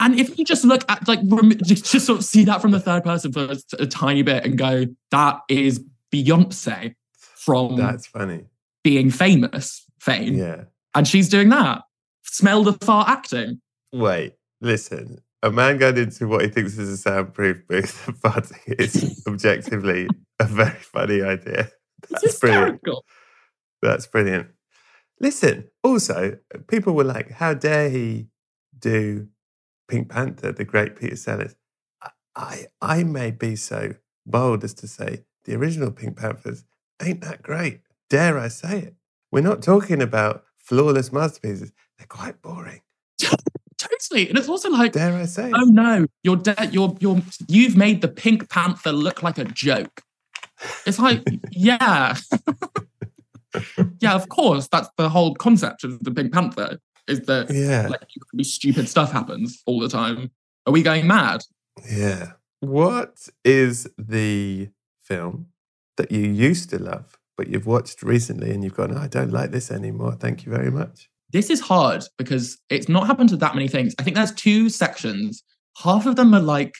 B: And if you just look at like rem- just sort of see that from the third person for a, a tiny bit and go, that is Beyonce from
A: That's funny.
B: being famous fame,
A: Yeah.
B: and she's doing that. Smell the fart acting.
A: Wait, listen. A man going into what he thinks is a soundproof booth and farting is objectively a very funny idea.
B: It's
A: That's brilliant. That's brilliant. Listen, also, people were like, how dare he do Pink Panther, the great Peter Sellers? I, I, I may be so bold as to say the original Pink Panthers ain't that great. Dare I say it? We're not talking about flawless masterpieces. They're quite boring. *laughs*
B: Totally, and it's also like,
A: Dare I say
B: oh no, you're dead. You're you're you've made the Pink Panther look like a joke. It's like, *laughs* yeah, *laughs* yeah, of course. That's the whole concept of the Pink Panther is that
A: yeah.
B: like stupid stuff happens all the time. Are we going mad?
A: Yeah. What is the film that you used to love, but you've watched recently and you've gone, "Oh, I don't like this anymore. Thank you very much.
B: This is hard because it's not happened to that many things. I think there's two sections. Half of them are like,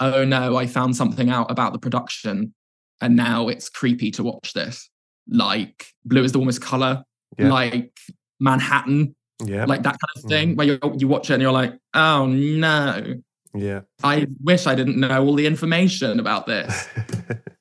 B: oh no, I found something out about the production and now it's creepy to watch this. Like Blue is the warmest color,
A: Yeah.
B: like Manhattan,
A: Yeah.
B: like that kind of thing,
A: Mhm.
B: where you you watch it and you're like, oh no,
A: yeah.
B: I wish I didn't know all the information about this. *laughs*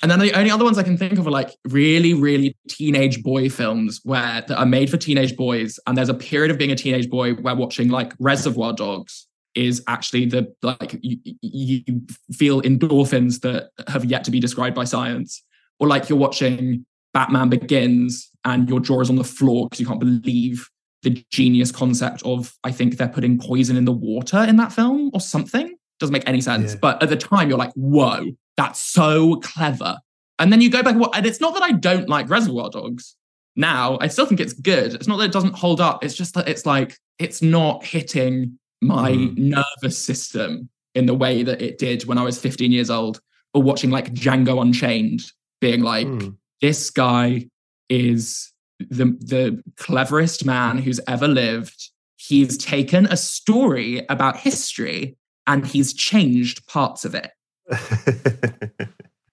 B: And then the only other ones I can think of are like really, really teenage boy films where that are made for teenage boys. And there's a period of being a teenage boy where watching like Reservoir Dogs is actually the like you, you feel endorphins that have yet to be described by science. Or like you're watching Batman Begins and your jaw is on the floor because you can't believe the genius concept of I think they're putting poison in the water in that film or something. Doesn't make any sense.
A: Yeah.
B: But at the time, you're like, whoa, that's so clever. And then you go back and it's not that I don't like Reservoir Dogs now. I still think it's good. It's not that it doesn't hold up. It's just that it's like it's not hitting my
A: Mm.
B: nervous system in the way that it did when I was 15 years old, or watching like Django Unchained, being like,
A: Hmm.
B: this guy is the the cleverest man who's ever lived. He's taken a story about history and he's changed parts of it.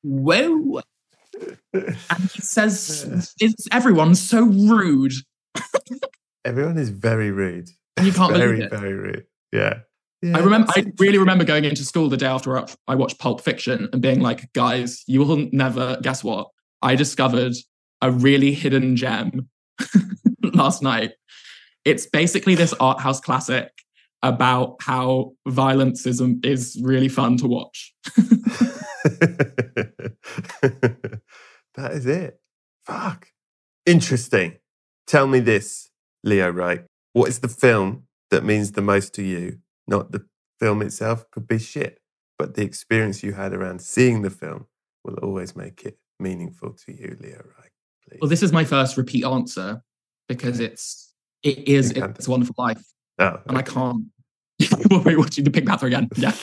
B: Whoa. And he says, it's, everyone's so rude.
A: Everyone is very rude.
B: You can't
A: very,
B: believe it.
A: very very rude. Yeah.
B: I remember, I really remember going into school the day after I watched Pulp Fiction and being like, guys, you will never guess what? I discovered a really hidden gem *laughs* last night. It's basically this art house classic about how violence is, is really fun to watch. *laughs*
A: that is it. Fuck. Interesting. Tell me this, Leo Reich. What is the film that means the most to you? Not the film itself, could be shit, but the experience you had around seeing the film will always make it meaningful to you, Leo Reich. Please.
B: Well, this is my first repeat answer because it's it is it's a wonderful life,
A: oh,
B: and I
A: okay.
B: Can't. We're watching the Pink Panther again. Yeah, *laughs*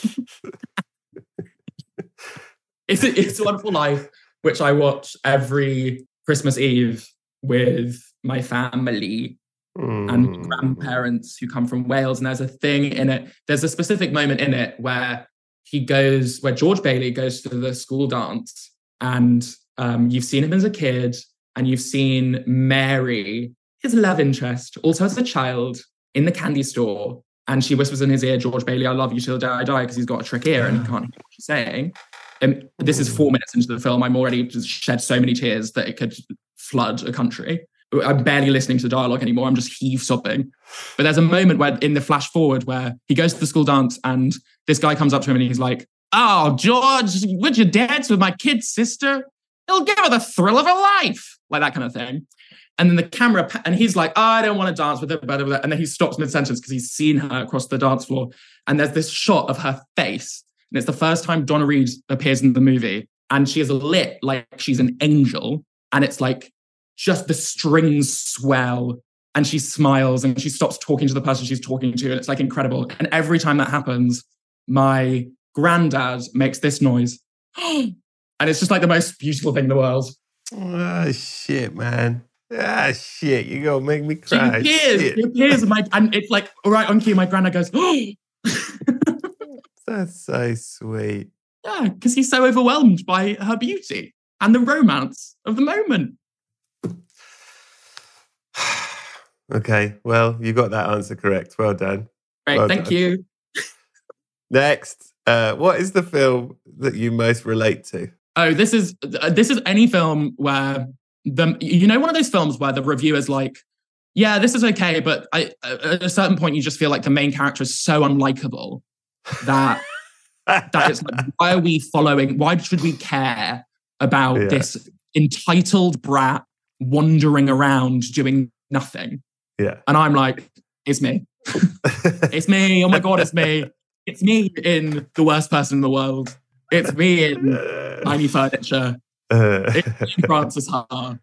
B: it's a, it's a wonderful life, which I watch every Christmas Eve with my family and
A: Mm.
B: grandparents who come from Wales. And there's a thing in it, there's a specific moment in it where he goes, where George Bailey goes to the school dance. And um, you've seen him as a kid, and you've seen Mary, his love interest, also as a child in the candy store. And she whispers in his ear, George Bailey, I love you till the day I die, because he's got a trick ear and he can't hear what she's saying. And this is four minutes into the film. I'm already just shed so many tears that it could flood a country. I'm barely listening to the dialogue anymore. I'm just heave sobbing. But there's a moment where in the flash forward where he goes to the school dance and this guy comes up to him and he's like, Oh, George, would you dance with my kid sister? It'll give her the thrill of her life. Like that kind of thing. And then the camera, and he's like, oh, I don't want to dance with her, blah, blah, blah. and then he stops mid sentence because he's seen her across the dance floor. And there's this shot of her face. And it's the first time Donna Reed appears in the movie. And she is lit like she's an angel. And it's like just the strings swell and she smiles and she stops talking to the person she's talking to. And it's like incredible. And every time that happens, my granddad makes this noise. *gasps* and it's just like the most beautiful thing in the world.
A: Ah, shit, man. Ah, shit. You gonna make me
B: She
A: cry.
B: appears,
A: Shit.
B: she appears, and, my, and it's like, all right, on cue, my granddad goes, oh, *gasps*
A: That's so sweet.
B: yeah, because he's so overwhelmed by her beauty and the romance of the moment. *sighs*
A: Okay, well, you got that answer correct. Well done.
B: Great,
A: Well
B: thank
A: done.
B: you. *laughs*
A: Next, uh, what is the film that you most relate to?
B: Oh, this is uh, this is any film where the you know one of those films where the reviewer's like, yeah, this is okay, but I, at a certain point you just feel like the main character is so unlikable that *laughs* that it's like, why are we following? Why should we care about
A: Yeah.
B: this entitled brat wandering around doing nothing?
A: yeah.
B: And I'm like, it's me. *laughs* It's me. Oh my God, it's me. It's me in The Worst Person in the World. It's me in *laughs* Tiny Furniture.
A: Uh,
B: It's *laughs* me in Frances Ha.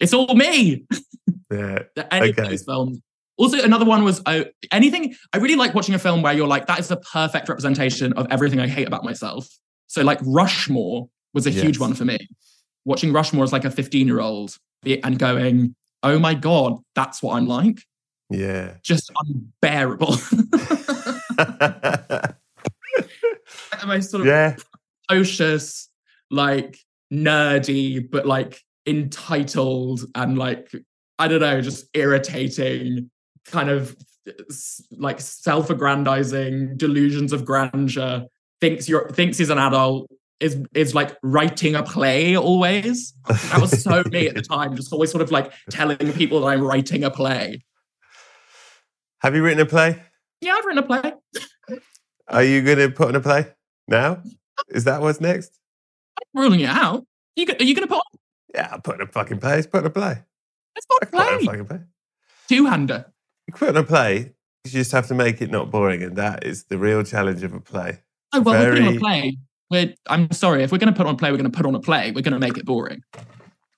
B: It's all me. *laughs*
A: yeah.
B: Any
A: Okay.
B: of those films. Also, another one was uh, anything. I really like watching a film where you're like, that is the perfect representation of everything I hate about myself. So, like, Rushmore was a huge one for me. Watching Rushmore as like a 15 year old and going, oh my God, that's what I'm like.
A: Yeah.
B: Just unbearable. *laughs* the most sort of
A: yeah.
B: precocious, like nerdy, but like entitled and like, I don't know, just irritating, kind of like self-aggrandizing delusions of grandeur, thinks you're thinks he's an adult, is is like writing a play always. That was so me at the *laughs* time, just always sort of like telling people that I'm writing a play.
A: Have you written a play?
B: Yeah, I've written a play.
A: Are you going to put on a play now? Is that what's next?
B: Ruling it out. You, are you going to put on
A: Yeah, I'll put on a fucking play. Let's put on a play.
B: let's put
A: I
B: on
A: can put
B: a play?
A: fucking play.
B: Two-hander.
A: You can put on a play. You just have to make it not boring, and that is the real challenge of a play.
B: Oh well, we're putting on a play. We're, I'm sorry, if we're going to put on a play, we're going to put on a play. We're going to make it boring.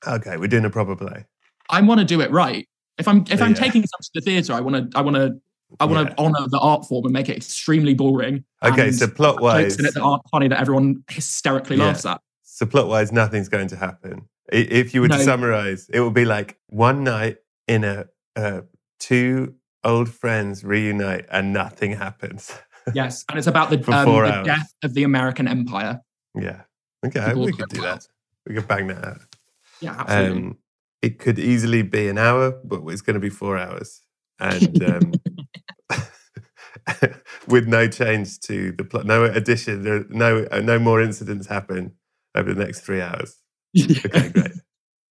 A: Okay, we're doing a proper play.
B: I want to do it right. If I'm if I'm
A: Yeah.
B: taking something to the theatre, I want to I want to I want to honor the art form and make it extremely boring.
A: Okay, so plot wise,
B: it that aren't funny that everyone hysterically
A: Yeah.
B: laughs at.
A: So plot wise, nothing's going to happen. If you were to summarize, it would be like one night in a uh, two old friends reunite and nothing happens.
B: Yes, and it's about the, *laughs* um, the death of the American Empire.
A: yeah. Okay, we could do that. We could bang that out.
B: Yeah, absolutely.
A: Um, it could easily be an hour, but it's going to be four hours, and um, *laughs* with no change to the plot, no addition, there- no uh, no more incidents happen over the next three hours. *laughs* Okay, great.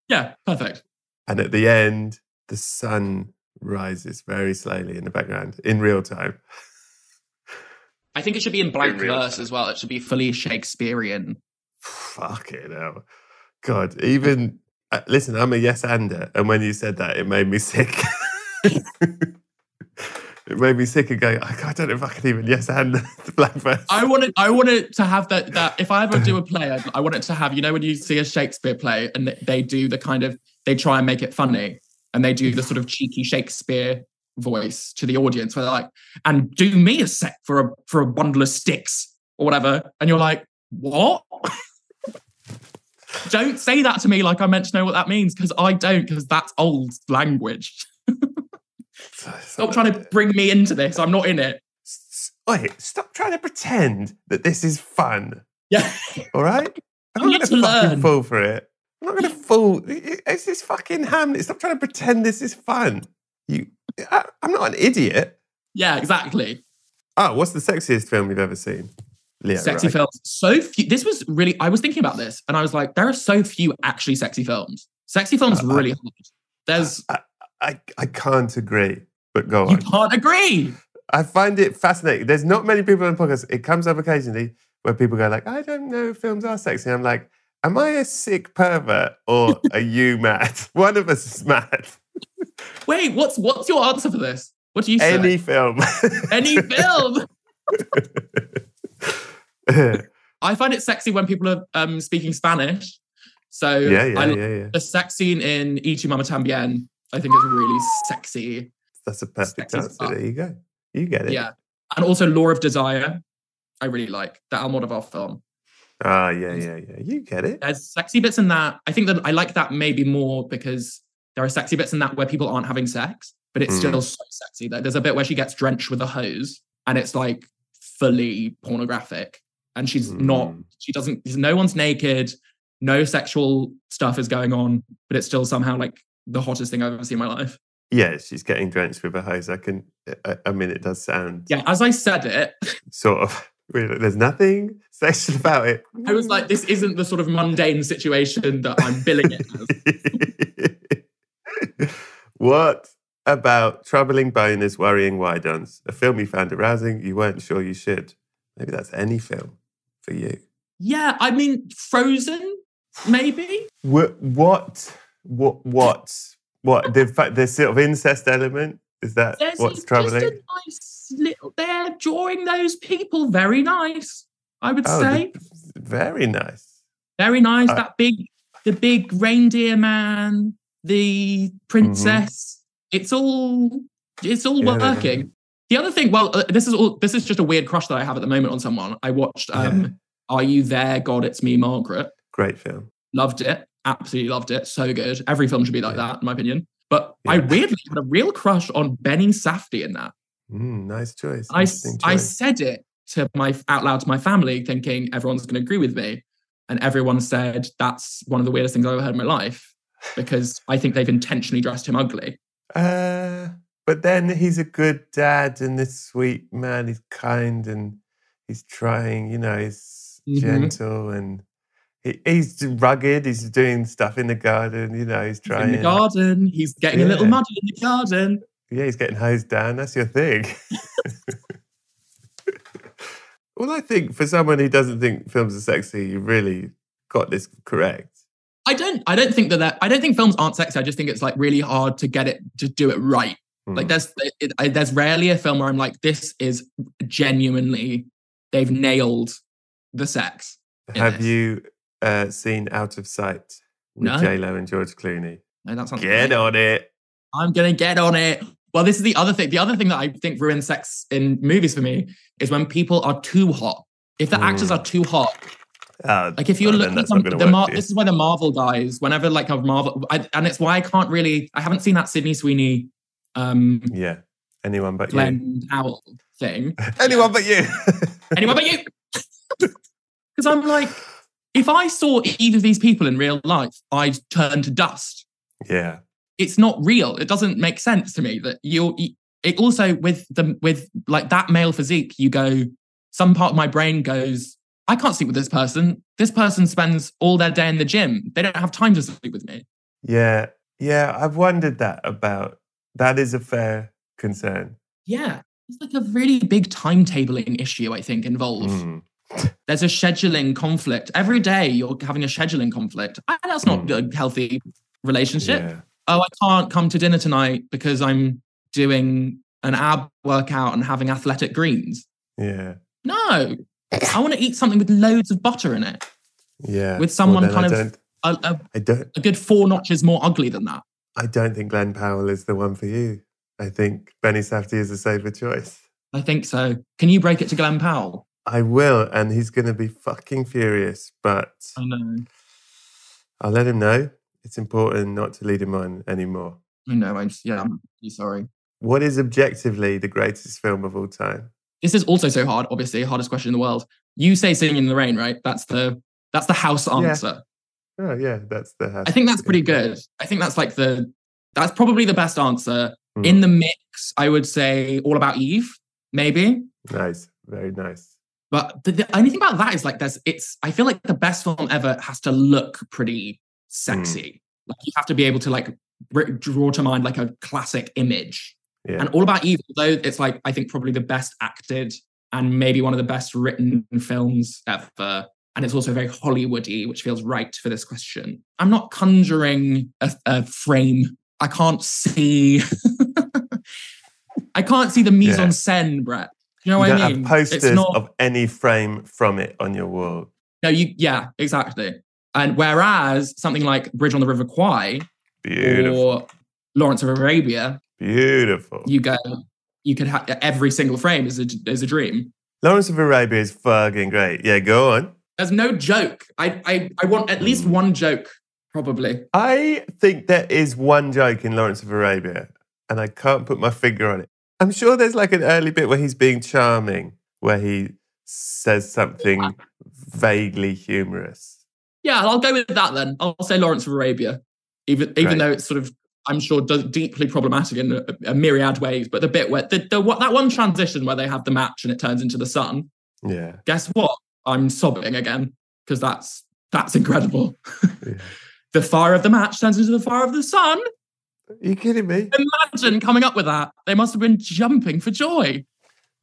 B: yeah, perfect.
A: And at the end, the sun rises very slowly in the background in real time.
B: I think it should be in blank
A: real
B: verse as well. It should be fully Shakespearean.
A: Fuck it hell. God, even uh, listen, I'm a yes ander, and when you said that, it made me sick. *laughs* *laughs* it made me sick and go, I don't know if I can even yes and *laughs* the blank verse.
B: I wanted, I wanted to have that. That if I ever do a play, I, I want it to have. You know, when you see a Shakespeare play and they- do the kind of, they try and make it funny, and they do the sort of cheeky Shakespeare voice to the audience, where they're like, "And do me a set for a for a bundle of sticks or whatever," and you're like, "What?" *laughs* don't say that to me like I'm meant to know what that means because I don't, because that's old language. Stop trying to bring me into this. I'm not in it.
A: Wait, stop trying to pretend that this is fun.
B: Yeah. *laughs*
A: All right? *laughs* I'm not going
B: to
A: fucking
B: learn.
A: fall for it. I'm not going to fall. It's this fucking Hamlet. Stop trying to pretend this is fun. You, I, I'm not an idiot.
B: Yeah, exactly.
A: Oh, what's the sexiest film you've ever seen? Leah,
B: sexy
A: right?
B: films. So few. This was really, I was thinking about this and I was like, there are so few actually sexy films. Sexy films
A: Uh, I-
B: really hard. There's,
A: I, I can't agree, but go
B: you can't agree.
A: I find it fascinating. There's not many people on the podcast. It comes up occasionally where people go like, "I don't know if films are sexy." I'm like, "Am I a sick pervert or are you *laughs* mad? *laughs* One of us is mad."
B: Wait, what's what's your answer for this? What do you say?
A: Any film.
B: Any *laughs* film. I find it sexy when people are um, speaking Spanish. So
A: yeah, yeah,
B: I,
A: yeah, yeah.
B: the sex scene in tu mamá también, I think is really sexy.
A: That's a perfect answer. There you go. You get it.
B: Yeah. And also Law of Desire, I really like that Almodovar film.
A: Ah, yeah, yeah, yeah. You get it.
B: There's sexy bits in that. I think that I like that maybe more because there are sexy bits in that where people aren't having sex, but it's
A: Mm.
B: still so sexy. Like, There's a bit where she gets drenched with a hose and it's like fully pornographic. And she's not,
A: Mm.
B: she doesn't, no one's naked, no sexual stuff is going on, but it's still somehow like the hottest thing I've ever seen in my life.
A: Yeah, she's getting drenched with a hose. I can. I, I mean, it does sound
B: Yeah, as I said it,
A: sort of. *laughs* There's nothing sexual about it.
B: I was like, this isn't the sort of mundane situation that I'm billing it as. *laughs*
A: what about Troubling Boners, Worrying Wide-Ons? A film you found arousing, you weren't sure you should. Maybe that's any film for you.
B: Yeah, I mean, Frozen, maybe?
A: What? What? What? What? What? The, the sort of incest element? Is that
B: There's
A: what's troubling?
B: Just a nice little, they're drawing those people very nice, I would
A: Oh,
B: say.
A: the- very nice.
B: very nice.
A: I-
B: that big, the big reindeer man, the princess. It's all, it's all
A: Mm-hmm. Yeah,
B: working. The other thing, well, uh, this is all. This is just a weird crush that I have at the moment on someone. I watched um,
A: Yeah.
B: "Are You There, God? It's Me, Margaret."
A: Great film.
B: Loved it, absolutely loved it. So good. Every film should be like
A: Yeah.
B: that, in my opinion. But I weirdly had a real crush on Benny Safdie in that.
A: Mm, nice choice.
B: I,
A: Interesting
B: I said it to my out loud to my family, thinking everyone's going to agree with me, and everyone said that's one of the weirdest things I've ever heard in my life because I think they've intentionally dressed him ugly.
A: Uh, but then he's a good dad and this sweet man. He's kind and he's trying. You know, he's
B: Mhm.
A: gentle and he, he's rugged. He's doing stuff in the garden. You know, he's trying.
B: in the garden, he's getting a little muddy in the garden.
A: Yeah, he's getting hosed down. That's your thing. *laughs* well, I think for someone who doesn't think films are sexy, you really got this correct.
B: I don't. I don't think that, that. I don't think films aren't sexy. I just think it's like really hard to get it to do it right. Like
A: Mm.
B: there's it, I, there's rarely a film where I'm like, this is genuinely they've nailed the sex.
A: Have
B: this.
A: you uh, seen Out of Sight with
B: No.
A: J Lo and George Clooney?
B: No, that sounds
A: Get
B: great.
A: on it.
B: I'm gonna get on it. Well, this is the other thing. The other thing that I think ruins sex in movies for me is when people are too hot. If the actors
A: Mm.
B: are too hot,
A: Oh,
B: like if you're
A: well,
B: looking, at the,
A: gonna
B: the
A: work
B: Mar- this is why the Marvel guys, whenever like a Marvel, I, and it's why I can't really, I haven't seen that Sydney Sweeney, um,
A: Yeah. Anyone but
B: Glenn Powell thing.
A: you. *laughs* Anyone but you.
B: Anyone but you? *laughs* *laughs* Because I'm like, if I saw either of these people in real life, I'd turn to dust.
A: yeah.
B: it's not real. It doesn't make sense to me that you're. It also with the with like that male physique, you go. Some part of my brain goes. I can't sleep with this person. This person spends all their day in the gym. They don't have time to sleep with me.
A: Yeah. Yeah. I've wondered that about that is a fair concern.
B: Yeah, it's like a really big timetabling issue. I think involved.
A: Mm.
B: There's a scheduling conflict every day. You're having a scheduling conflict. That's not
A: Mm.
B: a healthy relationship.
A: Yeah.
B: oh, I can't come to dinner tonight because I'm doing an ab workout and having athletic greens.
A: Yeah.
B: No, I want to eat something with loads of butter in it,
A: Yeah.
B: with someone
A: then
B: kind
A: I
B: of a, a,
A: I don't
B: a good four notches more ugly than that.
A: I don't think Glenn Powell is the one for you. I think Benny Safdie is a safer choice.
B: I think so. Can you break it to Glenn Powell?
A: I will, and he's gonna be fucking furious, but
B: I know.
A: I'll let him know. It's important not to lead him on anymore.
B: I know. I'm just, yeah. I'm really sorry.
A: What is objectively the greatest film of all time?
B: This is also so hard. Obviously, hardest question in the world. You say "Singing in the Rain," right? That's the that's the house answer.
A: Oh yeah, that's the. House
B: I think that's pretty good. I think that's like the that's probably the best answer. In hmm. the mix, I would say All About Eve, maybe.
A: Nice, very nice.
B: But the, the only thing about that is like there's it's I feel like the best film ever has to look pretty sexy. Mm. Like you have to be able to like draw to mind like a classic image.
A: Yeah.
B: And All About Eve, though it's like I think probably the best acted and maybe one of the best written films ever. And it's also very Hollywoody, which feels right for this question. I'm not conjuring a, a frame. I can't see. *laughs* I can't see the mise en scène, Brett. You know
A: you
B: what
A: don't
B: I mean?
A: have posters
B: it's not,
A: of any frame from it on your wall.
B: no, you yeah, exactly. And whereas something like Bridge on the River Kwai
A: Beautiful,
B: or Lawrence of Arabia,
A: beautiful.
B: you go, you could have every single frame is a is a dream.
A: Lawrence of Arabia is fucking great. Yeah, go on.
B: There's no joke. I I, I want at least
A: Hmm.
B: one joke, probably.
A: I think there is one joke in Lawrence of Arabia, and I can't put my finger on it. I'm sure there's like an early bit where he's being charming, where he says something vaguely humorous.
B: Yeah, I'll go with that then. I'll say Lawrence of Arabia, even even
A: Great.
B: though it's sort of I'm sure does, deeply problematic in a, a myriad ways. But the bit where the, the what that one transition where they have the match and it turns into the sun.
A: Yeah.
B: Guess what? I'm sobbing again because that's that's incredible.
A: yeah. *laughs*
B: the fire of the match turns into the fire of the sun.
A: Are you kidding me?
B: Imagine coming up with that. They must have been jumping for joy.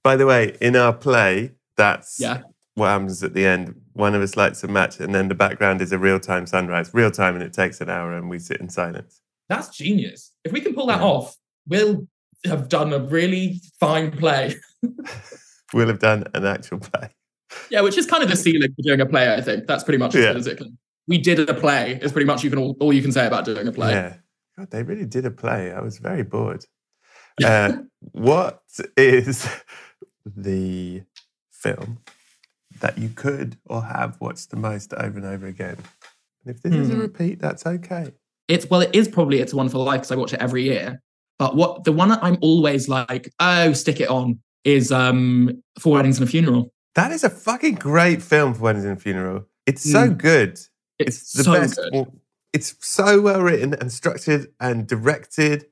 A: By the way, in our play, that's
B: Yeah.
A: what happens at the end. One of us lights a match, and then the background is a real time sunrise, real time, and it takes an hour, and we sit in silence.
B: That's genius. If we can pull that
A: Yeah.
B: off, we'll have done a really fine play. *laughs*
A: We'll have done an actual play.
B: Yeah, which is kind of the ceiling for doing a play, I think. That's pretty much as
A: Yeah.
B: good as it can. We did a play, is pretty much you can all, all you can say about doing a play.
A: Yeah. God, they really did a play. I was very bored. Uh, what is the film that you could or have watched the most over and over again? And if this is a
B: Hmm.
A: repeat, that's okay.
B: It's well, it is probably It's a Wonderful Life because I watch it every year. But what the one that I'm always like, oh, stick it on is um Four Weddings and a Funeral.
A: That is a fucking great film Four Weddings and a Funeral. It's so
B: Mm.
A: good.
B: It's,
A: the
B: so
A: best.
B: good.
A: It's so well written and structured and directed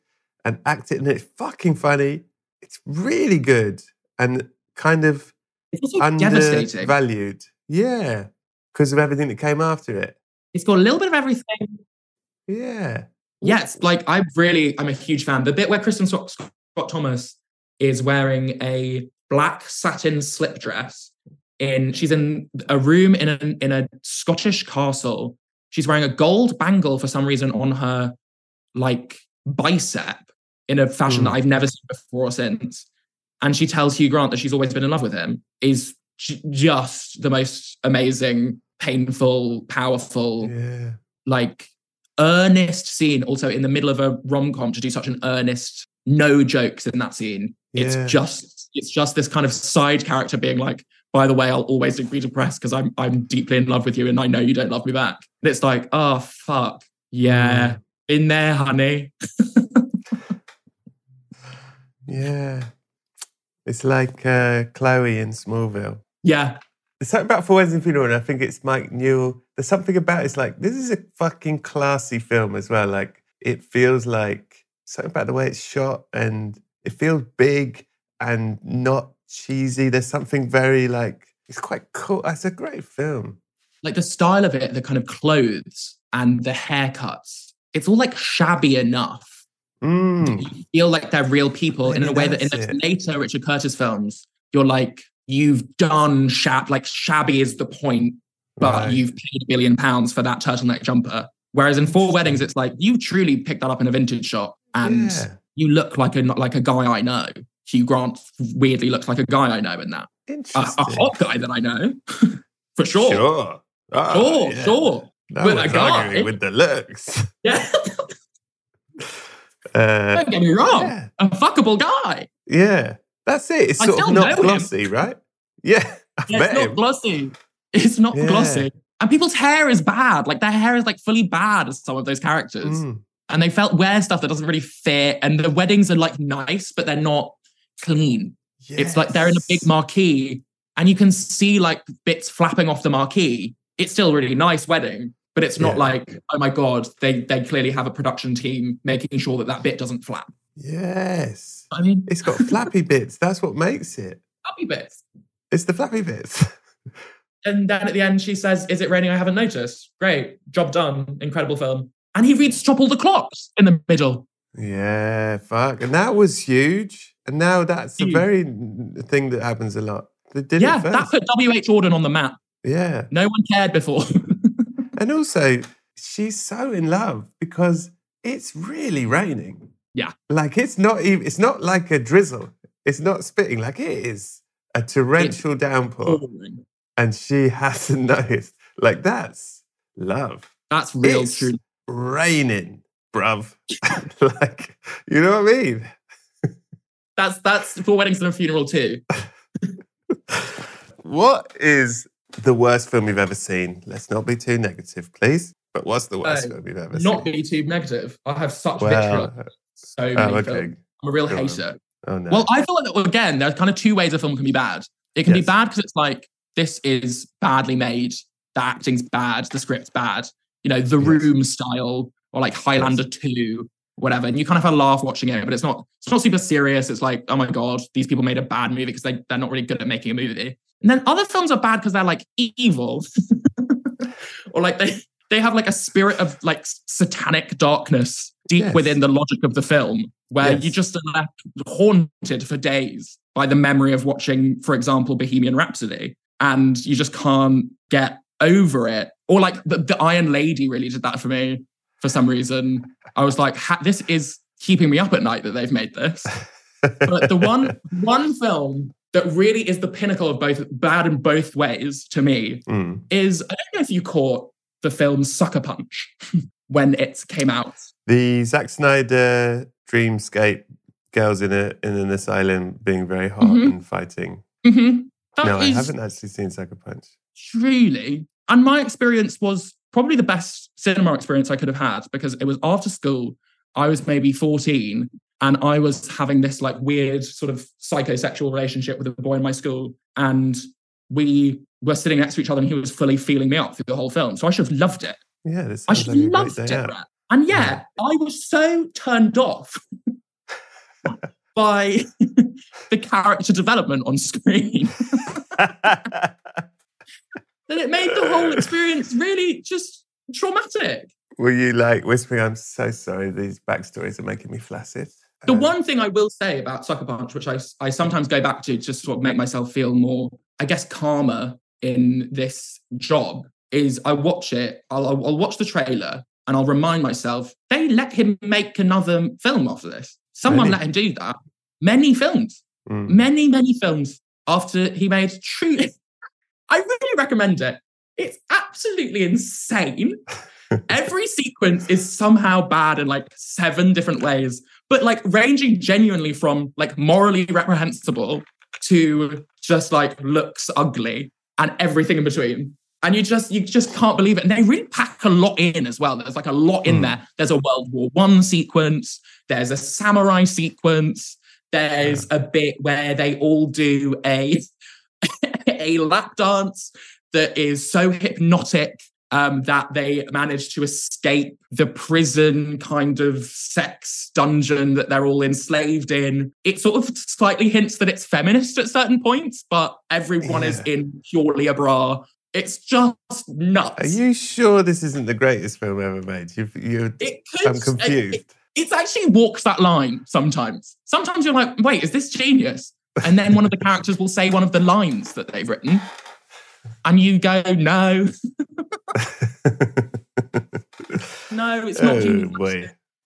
A: and acted, and it's fucking funny. It's really good and kind of
B: It's also
A: undervalued. Yeah, because of everything that came after it.
B: It's got a little bit of everything.
A: Yeah.
B: Yes, like I really, I'm a huge fan. The bit where Kristin Scott, Scott Thomas is wearing a black satin slip dress in, she's in a room in a in a Scottish castle. She's wearing a gold bangle for some reason on her like bicep in a fashion that
A: Mm.
B: I've never seen before or since. And she tells Hugh Grant that she's always been in love with him. Is j- just the most amazing, painful, powerful
A: Yeah.
B: like earnest scene also in the middle of a rom-com to do such an earnest no jokes in that scene
A: Yeah.
B: it's just it's just this kind of side character being like by the way i'll always agree to press because i'm i'm deeply in love with you and i know you don't love me back and it's like oh fuck yeah in there honey *laughs*
A: Yeah. It's like uh, Chloe in Smallville.
B: yeah
A: There's something about Four Weddings and Funeral, and I think it's Mike Newell. There's something about it's like this is a fucking classy film as well. Like it feels like something about the way it's shot, and it feels big and not cheesy. There's something very like it's quite cool. It's a great film.
B: like the style of it the kind of clothes and the haircuts it's all like shabby enough
A: Mm.
B: you feel like they're real people in a way that in the later Richard Curtis films, you're like, you've done shab, like shabby is the point, but
A: Right.
B: you've paid a billion pounds for that turtleneck jumper. Whereas in Four Weddings, it's like you truly picked that up in a vintage shop and
A: Yeah.
B: You look like a like a guy I know. Hugh Grant weirdly looks like a guy I know in that. A,
A: Interesting.
B: a hot guy that I know. *laughs* For sure.
A: Sure. Ah,
B: Sure,
A: yeah.
B: sure.
A: No
B: With a
A: one's
B: guy.
A: with the looks. *laughs*
B: Yeah. *laughs*
A: Uh,
B: Don't get me wrong.
A: yeah.
B: A fuckable guy.
A: Yeah, that's it. It's sort of not
B: know him.
A: glossy, right? Yeah, I
B: Yeah,
A: met
B: it's not glossy. It's not
A: Yeah.
B: glossy. And people's hair is bad. Like their hair is like fully bad as some of those characters.
A: Mm.
B: And they felt wear stuff that doesn't really fit. And the weddings are like nice, but they're not clean. It's like they're in a big marquee and you can see like bits flapping off the marquee. It's still a really nice wedding, but it's not
A: Yeah.
B: like, oh my God, they, they clearly have a production team making sure that that bit doesn't flap.
A: Yes.
B: I mean,
A: It's got flappy *laughs* bits. That's what makes it.
B: Flappy bits.
A: It's the flappy bits.
B: And then at the end, she says, Is it raining? I haven't noticed. Great. Job done. Incredible film. And he reads Stop All the Clocks in the middle.
A: Yeah, fuck. And that was huge. And now that's a
B: Huge.
A: very thing that happens a lot. They did
B: yeah, that put W.H. Auden on the map.
A: yeah.
B: No one cared before. *laughs*
A: And also, she's so in love because it's really raining.
B: Yeah.
A: Like it's not even it's not like a drizzle. It's not spitting like it is a torrential downpour.
B: Boring.
A: And she *laughs* hasn't noticed. Like that's love.
B: That's real,
A: It's
B: true.
A: Raining, bruv. *laughs* like, you know what I mean?
B: That's that's for weddings and a funeral too. *laughs*
A: What is the worst film you've ever seen? Let's not be too negative, please. But what's the worst
B: Uh,
A: film you've ever
B: Not
A: seen?
B: Not be too negative. I have such vitriol.
A: well,
B: So many
A: oh,
B: films. I'm a real
A: Go on.
B: hater.
A: Oh no.
B: Well, I feel like that, again, there's kind of two ways a film can be bad. It can
A: Yes.
B: be bad because it's like this is badly made, the acting's bad, the script's bad, you know, the
A: Yes.
B: room style, or like Highlander 2, whatever. And you kind of have a laugh watching it, but it's not it's not super serious. It's like, oh my God, these people made a bad movie because they, they're not really good at making a movie. And then other films are bad because they're like evil. *laughs* or like they they have like a spirit of like satanic darkness deep
A: Yes.
B: within the logic of the film, where you just are left haunted for days by the memory of watching, for example, Bohemian Rhapsody, and you just can't get over it. Or like the, the Iron Lady really did that for me for some reason. I was like, this is keeping me up at night that they've made this. *laughs* But the one one film that really is the pinnacle of both bad in both ways to me
A: Mm.
B: is I don't know if you caught the film Sucker Punch *laughs* when it came out.
A: The Zack Snyder dreamscape girls in a in an asylum being very hot
B: Mhm.
A: and fighting.
B: Mm-hmm.
A: No, I haven't actually seen Sucker Punch.
B: truly, and my experience was probably the best cinema experience I could have had because it was after school. I was maybe 14 and I was having this like weird sort of psychosexual relationship with a boy in my school. And we were sitting next to each other and he was fully feeling me up through the whole film. So I should have loved it.
A: Yeah, this
B: I should have
A: great
B: loved it.
A: out.
B: And yeah, I was so turned off *laughs* by *laughs* the character development on screen *laughs* that it made the whole *laughs* experience really just traumatic.
A: Were you like whispering, I'm so sorry, these backstories are making me flaccid?
B: The
A: Uh,
B: one thing I will say about Sucker Punch, which I, I sometimes go back to just sort of make myself feel more, I guess, calmer in this job, is I watch it, I'll, I'll watch the trailer and I'll remind myself, they let him make another film after this. Someone
A: Really?
B: let him do that. Many films,
A: mm.
B: many, many films after he made True. I really recommend it. It's absolutely insane. *laughs* Every sequence is somehow bad in like seven different ways, but like ranging genuinely from like morally reprehensible to just like looks ugly and everything in between. And you just you just can't believe it. And they really pack a lot in as well. There's like a lot in
A: Mm.
B: there. There's a World War One sequence. There's a samurai sequence. There's a bit where they all do a *laughs* a lap dance that is so hypnotic um, that they manage to escape the prison kind of sex dungeon that they're all enslaved in. It sort of slightly hints that it's feminist at certain points, but everyone is in purely a bra. It's just nuts.
A: Are you sure this isn't the greatest film ever made? You've, you
B: it
A: I'm confused.
B: It, it's actually walks that line sometimes. Sometimes you're like, wait, is this genius? And then one of the characters will say one of the lines that they've written. And you go, no, *laughs* no, it's not
A: oh.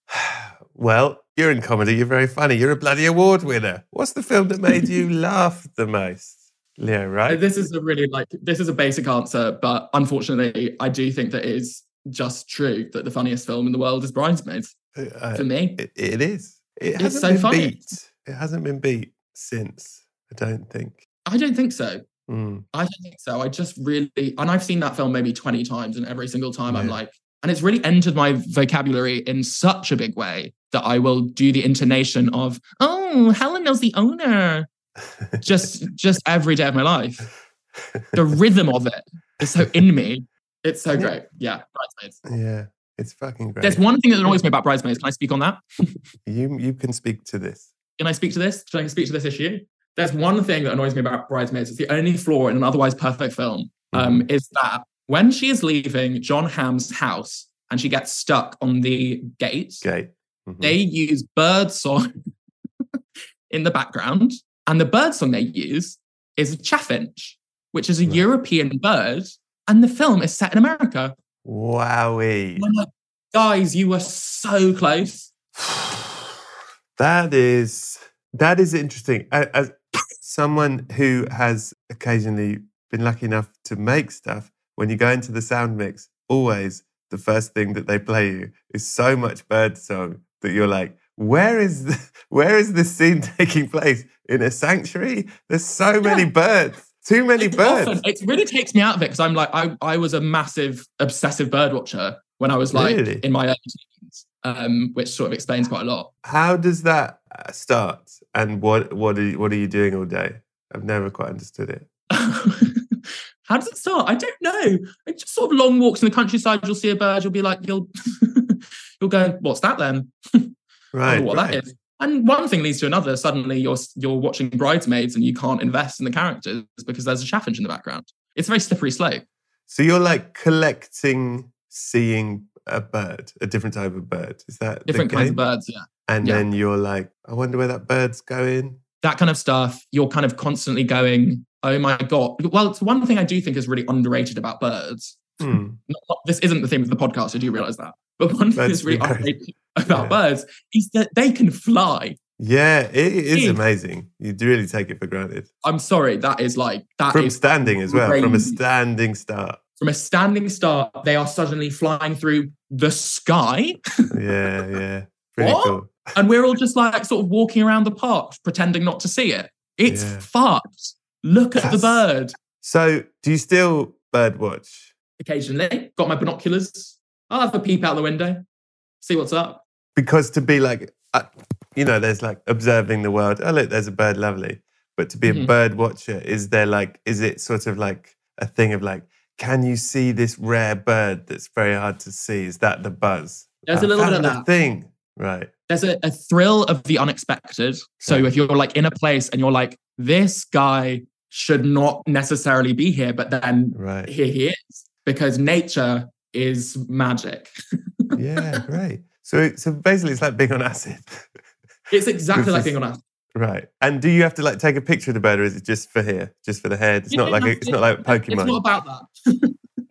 A: *sighs* Well, you're in comedy. You're very funny. You're a bloody award winner. What's the film that made you *laughs* laugh the most, Leo? Reich?
B: This is a really like this is a basic answer, but unfortunately, I do think that it is just true that the funniest film in the world is Bridesmaids
A: Uh,
B: for me.
A: it, it is. It
B: It's
A: hasn't
B: so
A: been
B: funny.
A: beat. It hasn't been beat since. I don't think.
B: I don't think so.
A: Mm.
B: I don't think so. I just really, and I've seen that film maybe 20 times, and every single time I'm like, and it's really entered my vocabulary in such a big way that I will do the intonation of, oh, Helen knows the owner, just just every day of my life. The rhythm of it is so in me. It's so great. Yeah, Bridesmaids.
A: Yeah, it's fucking great.
B: There's one thing that annoys me about Bridesmaids. Can I speak on that? *laughs*
A: You you can speak to this.
B: Can I speak to this? Can I speak to this issue? There's one thing that annoys me about Bridesmaids. It's the only flaw in an otherwise perfect film. Um, is that when she is leaving Jon Hamm's house and she gets stuck on the gate,
A: Gate. Mhm.
B: they use bird song *laughs* in the background, and the bird song they use is a chaffinch, which is a
A: Right.
B: European bird, and the film is set in America.
A: Wowie.
B: Like, guys, you were so close. *sighs* *laughs*
A: That is that is interesting. As someone who has occasionally been lucky enough to make stuff, when you go into the sound mix, always the first thing that they play you is so much bird song that you're like, where is the, *laughs* where is this scene *laughs* taking place? In a sanctuary? There's so many birds. Too many
B: It's
A: birds.
B: often- it really takes me out of it because I'm like, I, I was a massive obsessive bird watcher when I was like
A: Really?
B: in my early teens, um, which sort of explains quite a lot.
A: How does that uh, start? And what what are you, what are you doing all day? I've never quite understood it. *laughs*
B: How does it start? I don't know. It's just sort of long walks in the countryside. You'll see a bird. You'll be like, you'll *laughs* you'll go, what's that then? *laughs*
A: Right.
B: what
A: right.
B: that is. And one thing leads to another. Suddenly, you're you're watching Bridesmaids, and you can't invest in the characters because there's a chaffinch in the background. It's a very slippery slope.
A: So you're like collecting, seeing a bird, a different type of bird. Is that the
B: Different kinds of birds. Yeah.
A: And
B: yeah.
A: then you're like, I wonder where that bird's going.
B: that kind of stuff, you're kind of constantly going, oh my God. Well, it's one thing I do think is really underrated about birds.
A: Hmm.
B: Not, not- this isn't the theme of the podcast, I do realize that. But one thing
A: That's
B: really underrated about
A: Yeah.
B: birds is that they can fly.
A: Yeah, it is amazing. You do really take it for granted.
B: I'm sorry, that is like, that
A: From
B: is
A: standing as well, from a standing start.
B: From a standing start, they are suddenly flying through the sky. *laughs*
A: Yeah, yeah. Pretty
B: What?
A: cool.
B: And we're all just like sort of walking around the park, pretending not to see it. It's
A: Yeah.
B: fucked. Look at the bird.
A: So do you still bird watch?
B: Occasionally, got my binoculars. I'll have a peep out the window, see what's up.
A: Because to be like, uh, you know, there's like observing the world. Oh, look, there's a bird, lovely. But to be a
B: Mhm.
A: bird watcher, is there like, is it sort of like a thing of like, can you see this rare bird that's very hard to see? Is that the buzz?
B: There's a little bit of that.
A: thing, right?
B: there's a, a thrill of the unexpected. So
A: Okay.
B: if you're like in a place and you're like, this guy should not necessarily be here, but then
A: Right.
B: here he is, because nature is magic.
A: Yeah, *laughs* great. So, so basically, it's like being on acid,
B: It's exactly like
A: is-
B: being on acid.
A: right? And do you have to like take a picture of the bird, or is it just for here, just for the head? It's
B: You
A: not like a, it's
B: to-
A: not like Pokemon.
B: It's not about that.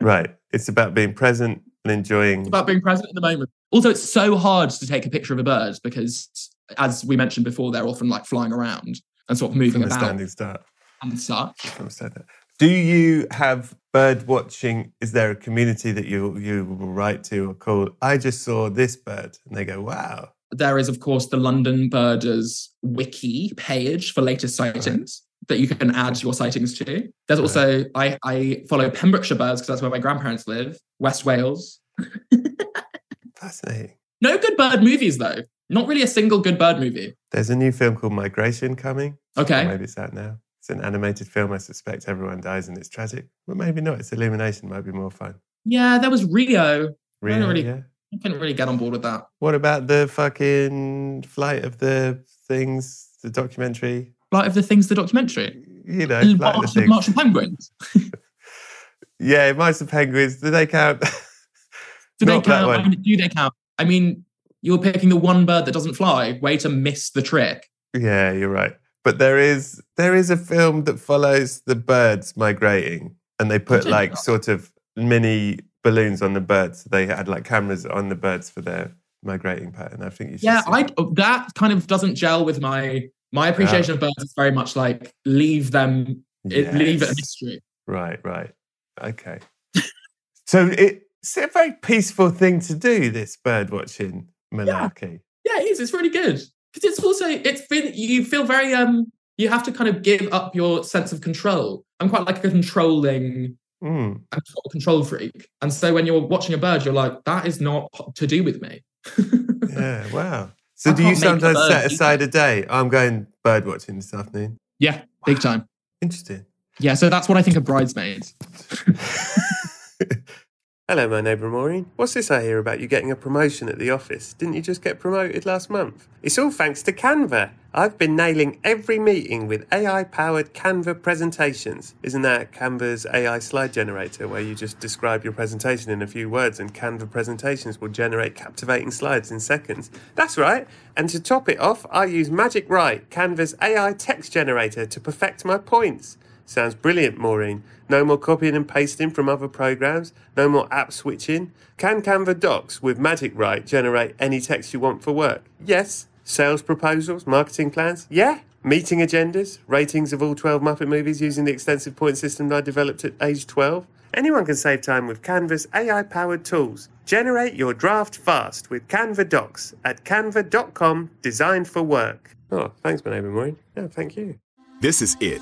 A: Right? It's about being present and enjoying.
B: It's about being present in the moment. Also, it's so hard to take a picture of a bird because, as we mentioned before, they're often like flying around and sort of moving
A: from a
B: about
A: standing start.
B: and such.
A: From a standing. Do you have bird watching? Is there a community that you you will write to or call? I just saw this bird, and they go, "Wow."
B: There is, of course, the London Birders wiki page for latest sightings that you can add your sightings to. There's also, I, I follow Pembrokeshire Birds because that's where my grandparents live, West Wales. *laughs*
A: Fascinating.
B: No good bird movies, though. Not really a single good bird movie.
A: There's a new film called Migration coming.
B: Okay.
A: Maybe it's out now. It's an animated film. I suspect everyone dies and it's tragic, but maybe not. It's Illumination. Might be more fun.
B: Yeah, there was Rio. I
A: Really?
B: really-
A: yeah.
B: I couldn't really get on board with that.
A: What about the fucking flight of the things, the documentary?
B: Flight of the Things, the documentary.
A: You know, flight of the
B: Martian,
A: things.
B: Martian Penguins. *laughs*
A: Yeah, mice and penguins. Do they count? *laughs*
B: Do they
A: Not that
B: count? I mean, do they count? I mean, you're picking the one bird that doesn't fly. Way to miss the trick.
A: yeah, you're right. But there is there is a film that follows the birds migrating, and they put like
B: not.
A: sort of mini balloons on the birds. They had like cameras on the birds for their migrating pattern. I think you should.
B: Yeah,
A: see
B: I
A: that.
B: that kind of doesn't gel with my my appreciation of birds. Is very much like leave them, it, leave it a mystery.
A: Right, right. Okay. *laughs* so it's a very peaceful thing to do, this bird watching malarkey.
B: Yeah, it is. It's really good because it's also it's been you feel very um you have to kind of give up your sense of control. I'm quite like a controlling
A: Mm.
B: Control freak. And so when you're watching a bird, you're like, that is not to do with me. *laughs*
A: Yeah, wow. So
B: I
A: do you
B: can't make a
A: sometimes set aside a day? I'm going bird watching this afternoon.
B: yeah, big time.
A: Interesting.
B: Yeah, so that's what I think of bridesmaids. *laughs* *laughs*
A: Hello, my neighbour Maureen. What's this I hear about you getting a promotion at the office? Didn't you just get promoted last month? It's all thanks to Canva. I've been nailing every meeting with AI powered Canva presentations. Isn't that Canva's AI slide generator where you just describe your presentation in a few words and Canva presentations will generate captivating slides in seconds? That's right. And to top it off, I use Magic Write, Canva's AI text generator, to perfect my points. Sounds brilliant, Maureen. No more copying and pasting from other programs, no more app switching. Can Canva Docs with Magic Write generate any text you want for work? Yes. Sales proposals, marketing plans? Yeah. Meeting agendas, ratings of all 12 Muppet movies using the extensive point system I developed at age 12? Anyone can save time with Canva's AI powered tools. Generate your draft fast with Canva Docs at canva.com, designed for work. Oh, thanks, my neighbour Maureen. Yeah, thank you.
C: This is it.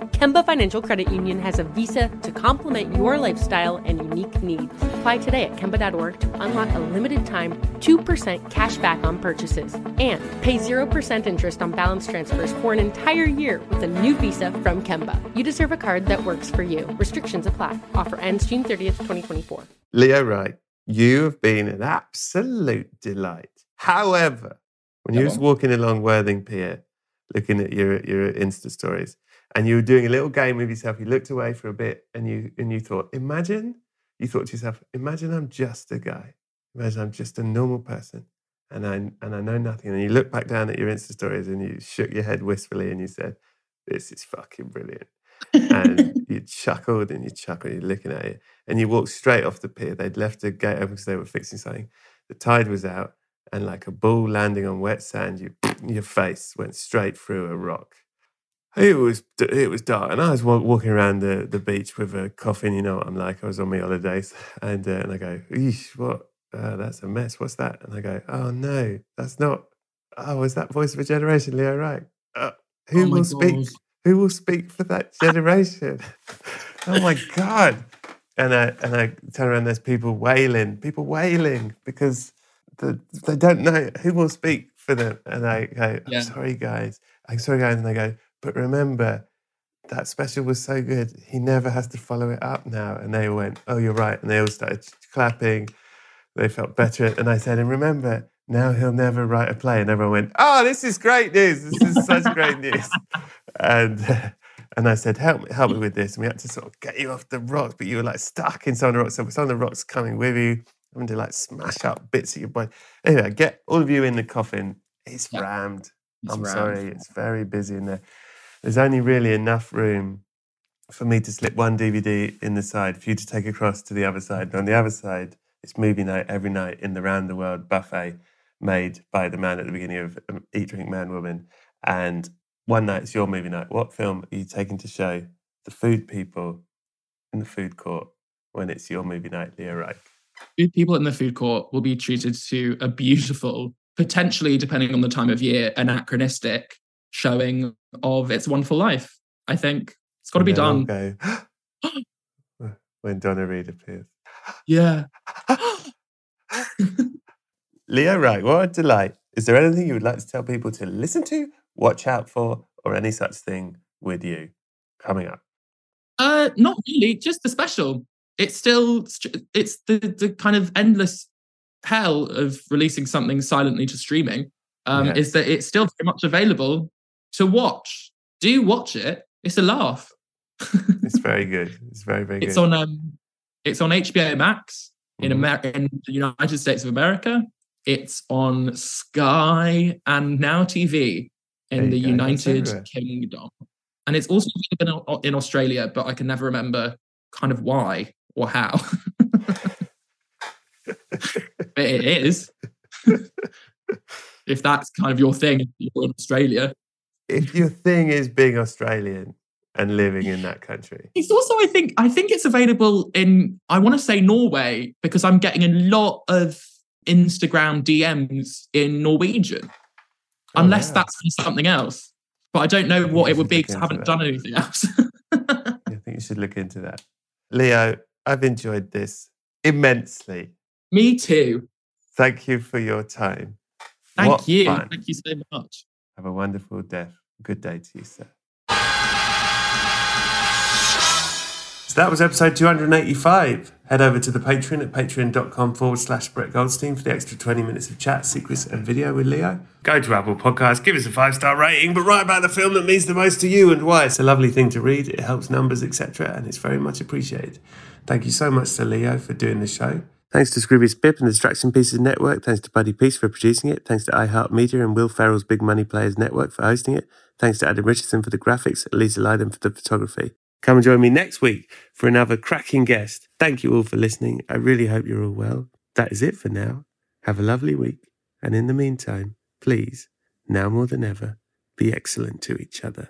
D: Kemba Financial Credit Union has a visa to complement your lifestyle and unique needs. Apply today at Kemba.org to unlock a limited time 2% cash back on purchases and pay 0% interest on balance transfers for an entire year with a new visa from Kemba. You deserve a card that works for you. Restrictions apply. Offer ends June 30th, 2024.
A: Leo Reich, you have been an absolute delight. However, when you
B: Come
A: was
B: on.
A: walking along Worthing Pier, looking at your your Insta stories, and you were doing a little game with yourself, you looked away for a bit, and you and you thought, imagine, you thought to yourself, imagine I'm just a guy, imagine I'm just a normal person, and I and I know nothing. And you look back down at your Insta stories, and you shook your head wistfully, and you said, "This is fucking brilliant." and *laughs* you chuckled and you chuckled, you're looking at it, and you walked straight off the pier. They'd left the gate open because they were fixing something. The tide was out, and like a ball landing on wet sand, you *clears throat* your face went straight through a rock. It was it was dark, and I was walking around the, the beach with a coffin. You know what I'm like. I was on my holidays, *laughs* and uh, and I go, "Eesh, what? Uh, that's a mess. What's that?" And I go, "Oh no, that's not. Oh, is that voice of a generation, Leo? Right? Uh, who
B: Oh
A: will speak?
B: God.
A: Who will speak for that *laughs* generation? oh my god!" And I and I turn around. There's people wailing, people wailing because the, they don't know who will speak for them. And I go, "I'm
B: Yeah.
A: sorry, guys. I'm sorry, guys." And they go, "But remember." That special was so good. He never has to follow it up now. And they went, Oh, you're right. And they all started clapping. They felt better. And I said, And remember, now he'll never write a play. And everyone went, Oh, this is great news. This is such great news. *laughs* And uh, *laughs* and I said, Help me, help me with this. And we had to sort of get you off the rocks, but you were like stuck in some of the rocks. So some of the rocks coming with you, having to like smash up bits of your body. Anyway, get all of you in the coffin. It's
B: Yeah.
A: rammed.
B: It's
A: I'm
B: rammed.
A: sorry, it's very busy in there. There's only really enough room for me to slip one DVD in the side for you to take across to the other side. And on the other side, it's movie night every night in the round the world buffet made by the man at the beginning of um, Eat, Drink, Man, Woman. And one night it's your movie night. What film are you taking to show the food people in the food court when it's your movie night, Leo Reich?
B: Food people in the food court will be treated to a beautiful, potentially, depending on the time of year, anachronistic showing of It's Wonderful Life. I think it's got to be done.
A: Go, *gasps* when Donna Reed appears.
B: Yeah. *gasps*
A: Leo Reich, what a delight. Is there anything you would like to tell people to listen to, watch out for, or any such thing with you coming up?
B: Uh, not really. Just the special. It's still it's the the kind of endless hell of releasing something silently to streaming. Um, yes. Is that it's still very much available to watch. Do watch it. It's a laugh. *laughs*
A: it's very good. It's very very.
B: It's
A: good.
B: on um, it's on HBO Max in mm-hmm. America in the United States of America. It's on Sky and Now TV in the United Kingdom. And it's also in, in Australia, but I can never remember kind of why or how. *laughs* but it is. *laughs* if that's kind of your thing, you're in Australia.
A: If your thing is being Australian and living in that country.
B: It's also, I think, I think it's available in I want to say Norway because I'm getting a lot of Instagram DMs in Norwegian, oh, unless yeah. that's something else. But I don't know what it would be because I haven't that. done anything else. *laughs*
A: I think you should look into that. Leo, I've enjoyed this immensely.
B: Me too.
A: Thank you for your time.
B: Thank what you. Fun. Thank you so much.
A: Have a wonderful day. Good day to you, sir. So that was episode 285. Head over to the Patreon at patreon.com forward slash Brett Goldstein for the extra 20 minutes of chat, secrets, and video with Leo. Go to Apple Podcasts, give us a five star rating, but write about the film that means the most to you and why. It's a lovely thing to read, it helps numbers, etc., and it's very much appreciated. Thank you so much to Leo for doing the show. Thanks to Scroobius Pip and the Distraction Pieces Network. Thanks to Buddy Peace for producing it. Thanks to iHeartMedia and Will Ferrell's Big Money Players Network for hosting it. Thanks to Adam Richardson for the graphics, Lisa Lydon for the photography. Come and join me next week for another cracking guest. Thank you all for listening. I really hope you're all well. That is it for now. Have a lovely week. And in the meantime, please, now more than ever, be excellent to each other.